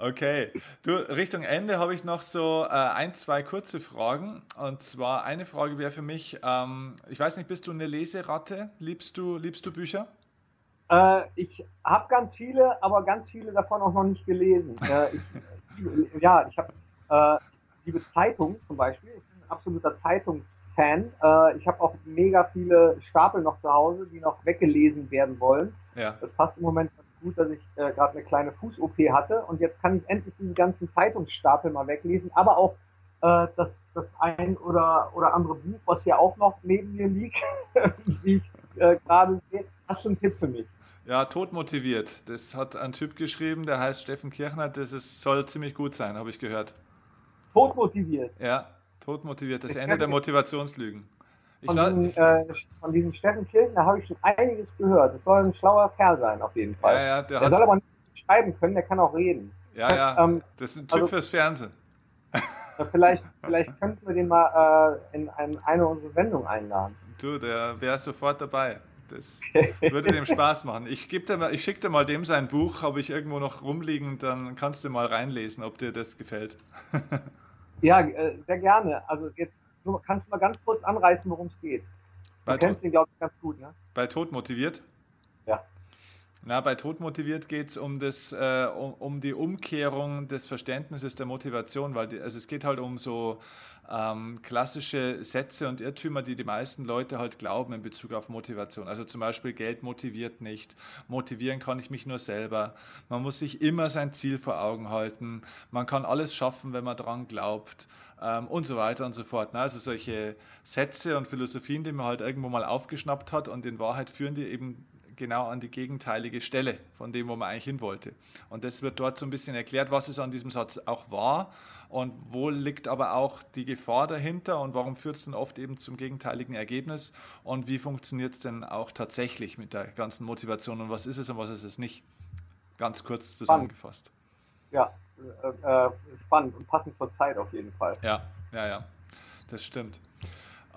Okay, du, Richtung Ende habe ich noch so äh, ein, zwei kurze Fragen. Und zwar eine Frage wäre für mich, ähm, ich weiß nicht, bist du eine Leseratte? Liebst du, liebst du Bücher? Äh, ich habe ganz viele, aber ganz viele davon auch noch nicht gelesen. Äh, ich, ja, ich habe äh, liebe Zeitung zum Beispiel. Ich bin ein absoluter Zeitungsfan. Äh, ich habe auch mega viele Stapel noch zu Hause, die noch weggelesen werden wollen. Ja. Das passt im Moment ganz gut, dass ich äh, gerade eine kleine Fuß-OP hatte und jetzt kann ich endlich diesen ganzen Zeitungsstapel mal weglesen, aber auch äh, das, das ein oder, oder andere Buch, was hier auch noch neben mir liegt, wie ich äh, gerade sehe. Hast du einen Tipp für mich? Ja, tot motiviert. Das hat ein Typ geschrieben, der heißt Steffen Kirchner. Das ist, soll ziemlich gut sein, habe ich gehört. Tot motiviert? Ja, tot motiviert. Das ich Ende der Motivationslügen. Von diesem, äh, von, diesem, Steffen Kirchner habe ich schon einiges gehört. Das soll ein schlauer Kerl sein, auf jeden Fall. Ja, ja, der, der soll aber nicht schreiben können, der kann auch reden. Ja, ja, ähm, das ist ein Typ also, fürs Fernsehen. Vielleicht, vielleicht könnten wir den mal äh, in eine, eine unserer Sendungen einladen. Du, der wäre sofort dabei. Das würde dem Spaß machen. Ich, ich schicke dir mal dem sein Buch, habe ich irgendwo noch rumliegen, dann kannst du mal reinlesen, ob dir das gefällt. ja, äh, sehr gerne. Also jetzt kannst du mal ganz kurz anreißen, worum es geht. Du bei kennst ihn, glaube ich, ganz gut, ne? Bei Tod motiviert? Ja. Na, bei Tod motiviert geht es um, äh, um, um, die Umkehrung des Verständnisses der Motivation, weil die, also es geht halt um so ähm, klassische Sätze und Irrtümer, die die meisten Leute halt glauben in Bezug auf Motivation. Also zum Beispiel Geld motiviert nicht, motivieren kann ich mich nur selber. Man muss sich immer sein Ziel vor Augen halten. Man kann alles schaffen, wenn man daran glaubt. Ähm, und so weiter und so fort. Ne? Also solche Sätze und Philosophien, die man halt irgendwo mal aufgeschnappt hat und in Wahrheit führen die eben genau an die gegenteilige Stelle von dem, wo man eigentlich hin wollte. Und das wird dort so ein bisschen erklärt, was es an diesem Satz auch war und wo liegt aber auch die Gefahr dahinter und warum führt es dann oft eben zum gegenteiligen Ergebnis und wie funktioniert es denn auch tatsächlich mit der ganzen Motivation und was ist es und was ist es nicht? Ganz kurz zusammengefasst. Ja, äh, äh, spannend und passend zur Zeit auf jeden Fall. Ja, ja, ja, das stimmt.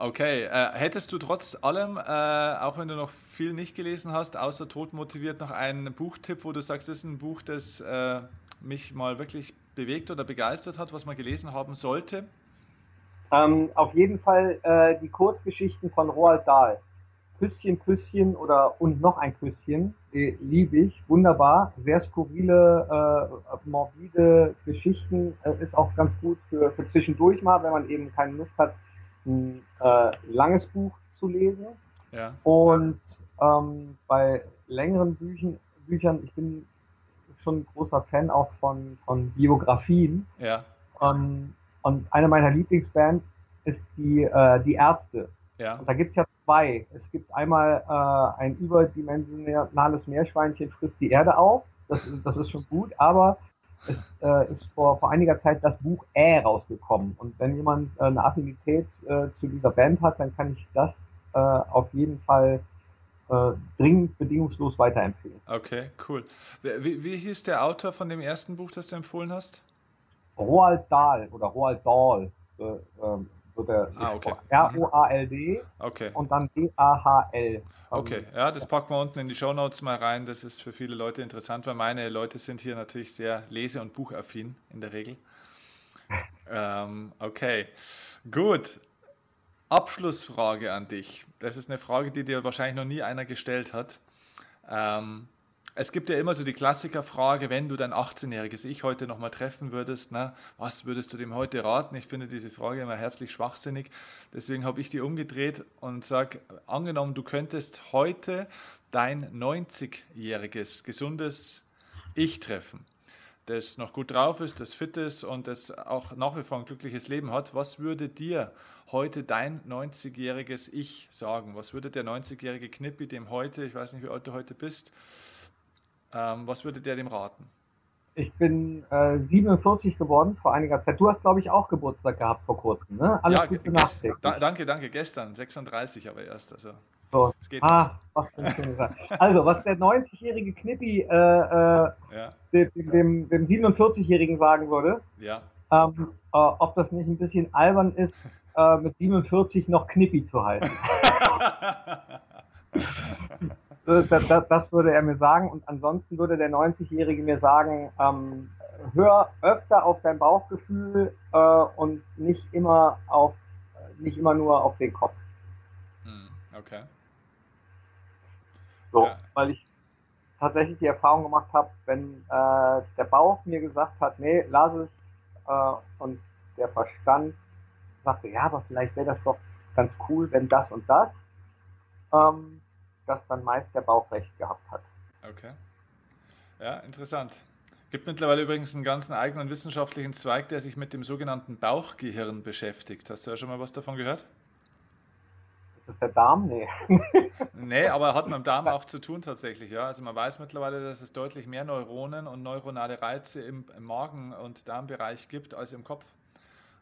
Okay, äh, hättest du trotz allem, äh, auch wenn du noch viel nicht gelesen hast, außer Tod motiviert, noch einen Buchtipp, wo du sagst, das ist ein Buch, das äh, mich mal wirklich bewegt oder begeistert hat, was man gelesen haben sollte? Ähm, auf jeden Fall äh, die Kurzgeschichten von Roald Dahl. Küsschen, Küsschen oder und noch ein Küsschen, äh, liebe ich, wunderbar, sehr skurrile, äh, morbide Geschichten, äh, ist auch ganz gut für, für zwischendurch mal, wenn man eben keine Lust hat, ein äh, langes Buch zu lesen. Ja. Und ähm, bei längeren Büchern, Büchern, ich bin schon ein großer Fan auch von, von Biografien. Ja. Um, und eine meiner Lieblingsbands ist die, äh, die Ärzte. Ja. Und da gibt es ja zwei. Es gibt einmal äh, ein überdimensionales Meerschweinchen frisst die Erde auf. Das, das ist schon gut, aber es äh, ist vor, vor einiger Zeit das Buch Ä rausgekommen. Und wenn jemand äh, eine Affinität äh, zu dieser Band hat, dann kann ich das äh, auf jeden Fall äh, dringend bedingungslos weiterempfehlen. Okay, cool. Wie, wie hieß der Autor von dem ersten Buch, das du empfohlen hast? Roald Dahl oder Roald Dahl. Äh, ähm, so der ah, okay. R-O-A-L-D okay. und dann D-A-H-L. Okay, ja, das packen wir unten in die Show Notes mal rein. Das ist für viele Leute interessant, weil meine Leute sind hier natürlich sehr lese- und buchaffin in der Regel. ähm, okay, gut. Abschlussfrage an dich. Das ist eine Frage, die dir wahrscheinlich noch nie einer gestellt hat. Ähm, es gibt ja immer so die Klassikerfrage, wenn du dein 18-jähriges Ich heute nochmal treffen würdest, na, was würdest du dem heute raten? Ich finde diese Frage immer herzlich schwachsinnig. Deswegen habe ich die umgedreht und sage, angenommen, du könntest heute dein 90-jähriges, gesundes Ich treffen, das noch gut drauf ist, das fit ist und das auch nach wie vor ein glückliches Leben hat, was würde dir heute dein 90-jähriges Ich sagen? Was würde der 90-jährige Knippi dem heute, ich weiß nicht, wie alt du heute bist, ähm, was würde der dem raten? Ich bin äh, 47 geworden vor einiger Zeit. Du hast, glaube ich, auch Geburtstag gehabt vor kurzem. Ne? Alles ja, Gute Nachträglich. Da, danke, danke. Gestern, 36 aber erst. Also, so. ah, was also, was der 90-jährige Knippi äh, äh, ja. dem, dem, dem 47-jährigen sagen würde, ja. ähm, äh, ob das nicht ein bisschen albern ist, äh, mit 47 noch Knippi zu halten. das, das, das, würde er mir sagen. Und ansonsten würde der 90-Jährige mir sagen, ähm, hör öfter auf dein Bauchgefühl äh, und nicht immer auf, nicht immer nur auf den Kopf. Hm, okay. So, ja. weil ich tatsächlich die Erfahrung gemacht habe, wenn äh, der Bauch mir gesagt hat, nee, lass es, äh, und der Verstand sagte, ja, aber vielleicht wäre das doch ganz cool, wenn das und das, ähm, dass dann meist der Bauch recht gehabt hat. Okay. Ja, interessant. Gibt mittlerweile übrigens einen ganzen eigenen wissenschaftlichen Zweig, der sich mit dem sogenannten Bauchgehirn beschäftigt. Hast du ja schon mal was davon gehört? Ist das der Darm? Nee. nee, aber hat mit dem Darm auch zu tun tatsächlich. Ja. Also man weiß mittlerweile, dass es deutlich mehr Neuronen und neuronale Reize im, im Magen- und Darmbereich gibt als im Kopf.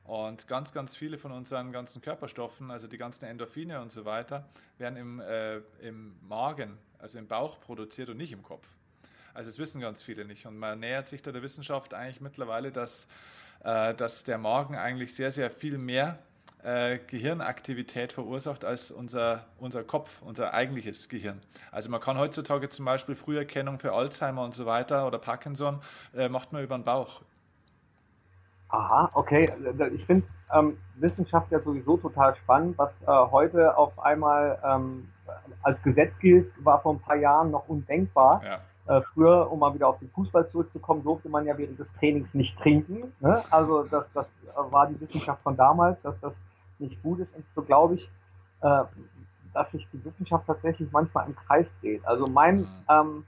Und ganz, ganz viele von unseren ganzen Körperstoffen, also die ganzen Endorphine und so weiter, werden im, äh, im Magen, also im Bauch produziert und nicht im Kopf. Also das wissen ganz viele nicht. Und man nähert sich da der Wissenschaft eigentlich mittlerweile, dass, äh, dass der Magen eigentlich sehr, sehr viel mehr äh, Gehirnaktivität verursacht als unser, unser Kopf, unser eigentliches Gehirn. Also man kann heutzutage zum Beispiel Früherkennung für Alzheimer und so weiter oder Parkinson, äh, macht man über den Bauch, Aha, okay. Ich finde ähm, Wissenschaft ja sowieso total spannend. Was äh, heute auf einmal ähm, als Gesetz gilt, war vor ein paar Jahren noch undenkbar. Ja. Äh, früher, um mal wieder auf den Fußball zurückzukommen, durfte man ja während des Trainings nicht trinken. Ne? Also das, das war die Wissenschaft von damals, dass das nicht gut ist. Und so glaube ich, äh, dass sich die Wissenschaft tatsächlich manchmal im Kreis dreht. Also mein, mhm. ähm,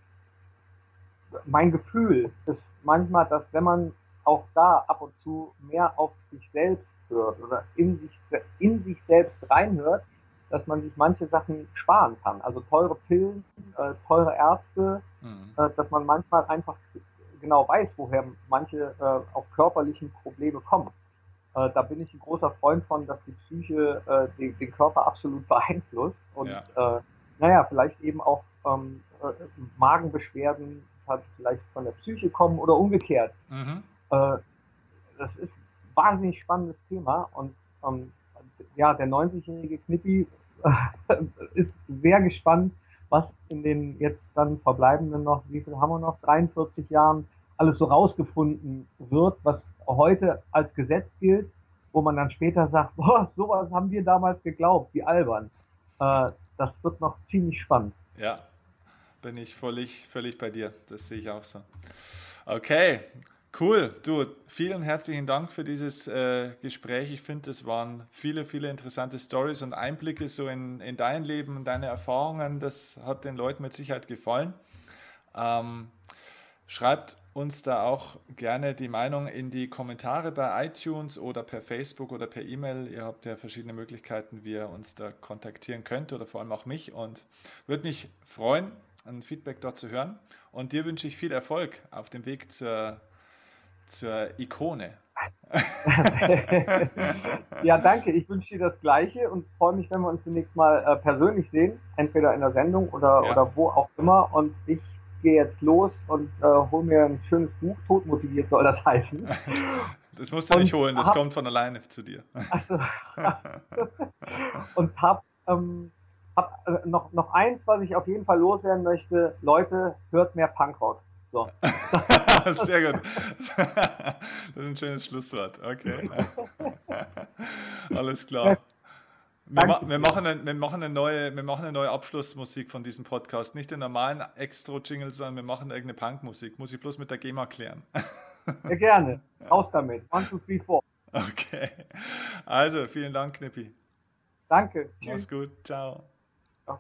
mein Gefühl ist manchmal, dass wenn man auch da ab und zu mehr auf sich selbst hört oder in sich, in sich selbst reinhört, dass man sich manche Sachen sparen kann. Also teure Pillen, äh, teure Ärzte, mhm. äh, dass man manchmal einfach genau weiß, woher manche äh, auf körperlichen Probleme kommen. Äh, da bin ich ein großer Freund von, dass die Psyche äh, den, den, Körper absolut beeinflusst und ja. Äh, naja, vielleicht eben auch ähm, Magenbeschwerden halt vielleicht von der Psyche kommen oder umgekehrt. Mhm. Äh, das ist ein wahnsinnig spannendes Thema und ähm, ja, der 90-jährige Knippi äh, ist sehr gespannt, was in den jetzt dann verbleibenden noch, wie viel haben wir noch, 43 Jahren alles so rausgefunden wird, was heute als Gesetz gilt, wo man dann später sagt, boah, sowas haben wir damals geglaubt, wie albern. Äh, das wird noch ziemlich spannend. Ja, bin ich völlig, völlig bei dir. Das sehe ich auch so. Okay, cool. Du, vielen herzlichen Dank für dieses äh, Gespräch. Ich finde, es waren viele, viele interessante Stories und Einblicke so in, in dein Leben und deine Erfahrungen. Das hat den Leuten mit Sicherheit gefallen. Ähm, schreibt uns da auch gerne die Meinung in die Kommentare bei iTunes oder per Facebook oder per E-Mail. Ihr habt ja verschiedene Möglichkeiten, wie ihr uns da kontaktieren könnt oder vor allem auch mich und würde mich freuen, ein Feedback dort zu hören. Und dir wünsche ich viel Erfolg auf dem Weg zur, zur Ikone. ja, danke. Ich wünsche dir das Gleiche und freue mich, wenn wir uns demnächst mal äh, persönlich sehen, entweder in der Sendung oder, ja. oder wo auch immer. Und ich gehe jetzt los und äh, hole mir ein schönes Buch. Todmotiviert soll das heißen. Das musst du und nicht holen, das hab, kommt von alleine zu dir. Also, und habe ähm, hab, äh, noch, noch eins, was ich auf jeden Fall loswerden möchte. Leute, hört mehr Punkrock. So. Sehr gut. Das ist ein schönes Schlusswort. Okay. Alles klar. Wir, wir, machen eine, wir, machen eine neue, wir machen eine neue Abschlussmusik von diesem Podcast. Nicht den normalen Extra-Jingle, sondern wir machen irgendeine Punkmusik. Muss ich bloß mit der GEMA klären. Ja, gerne. Raus damit. One, two, three, four. Okay. Also, vielen Dank, Knippi. Danke. Mach's gut. Ciao. Ciao.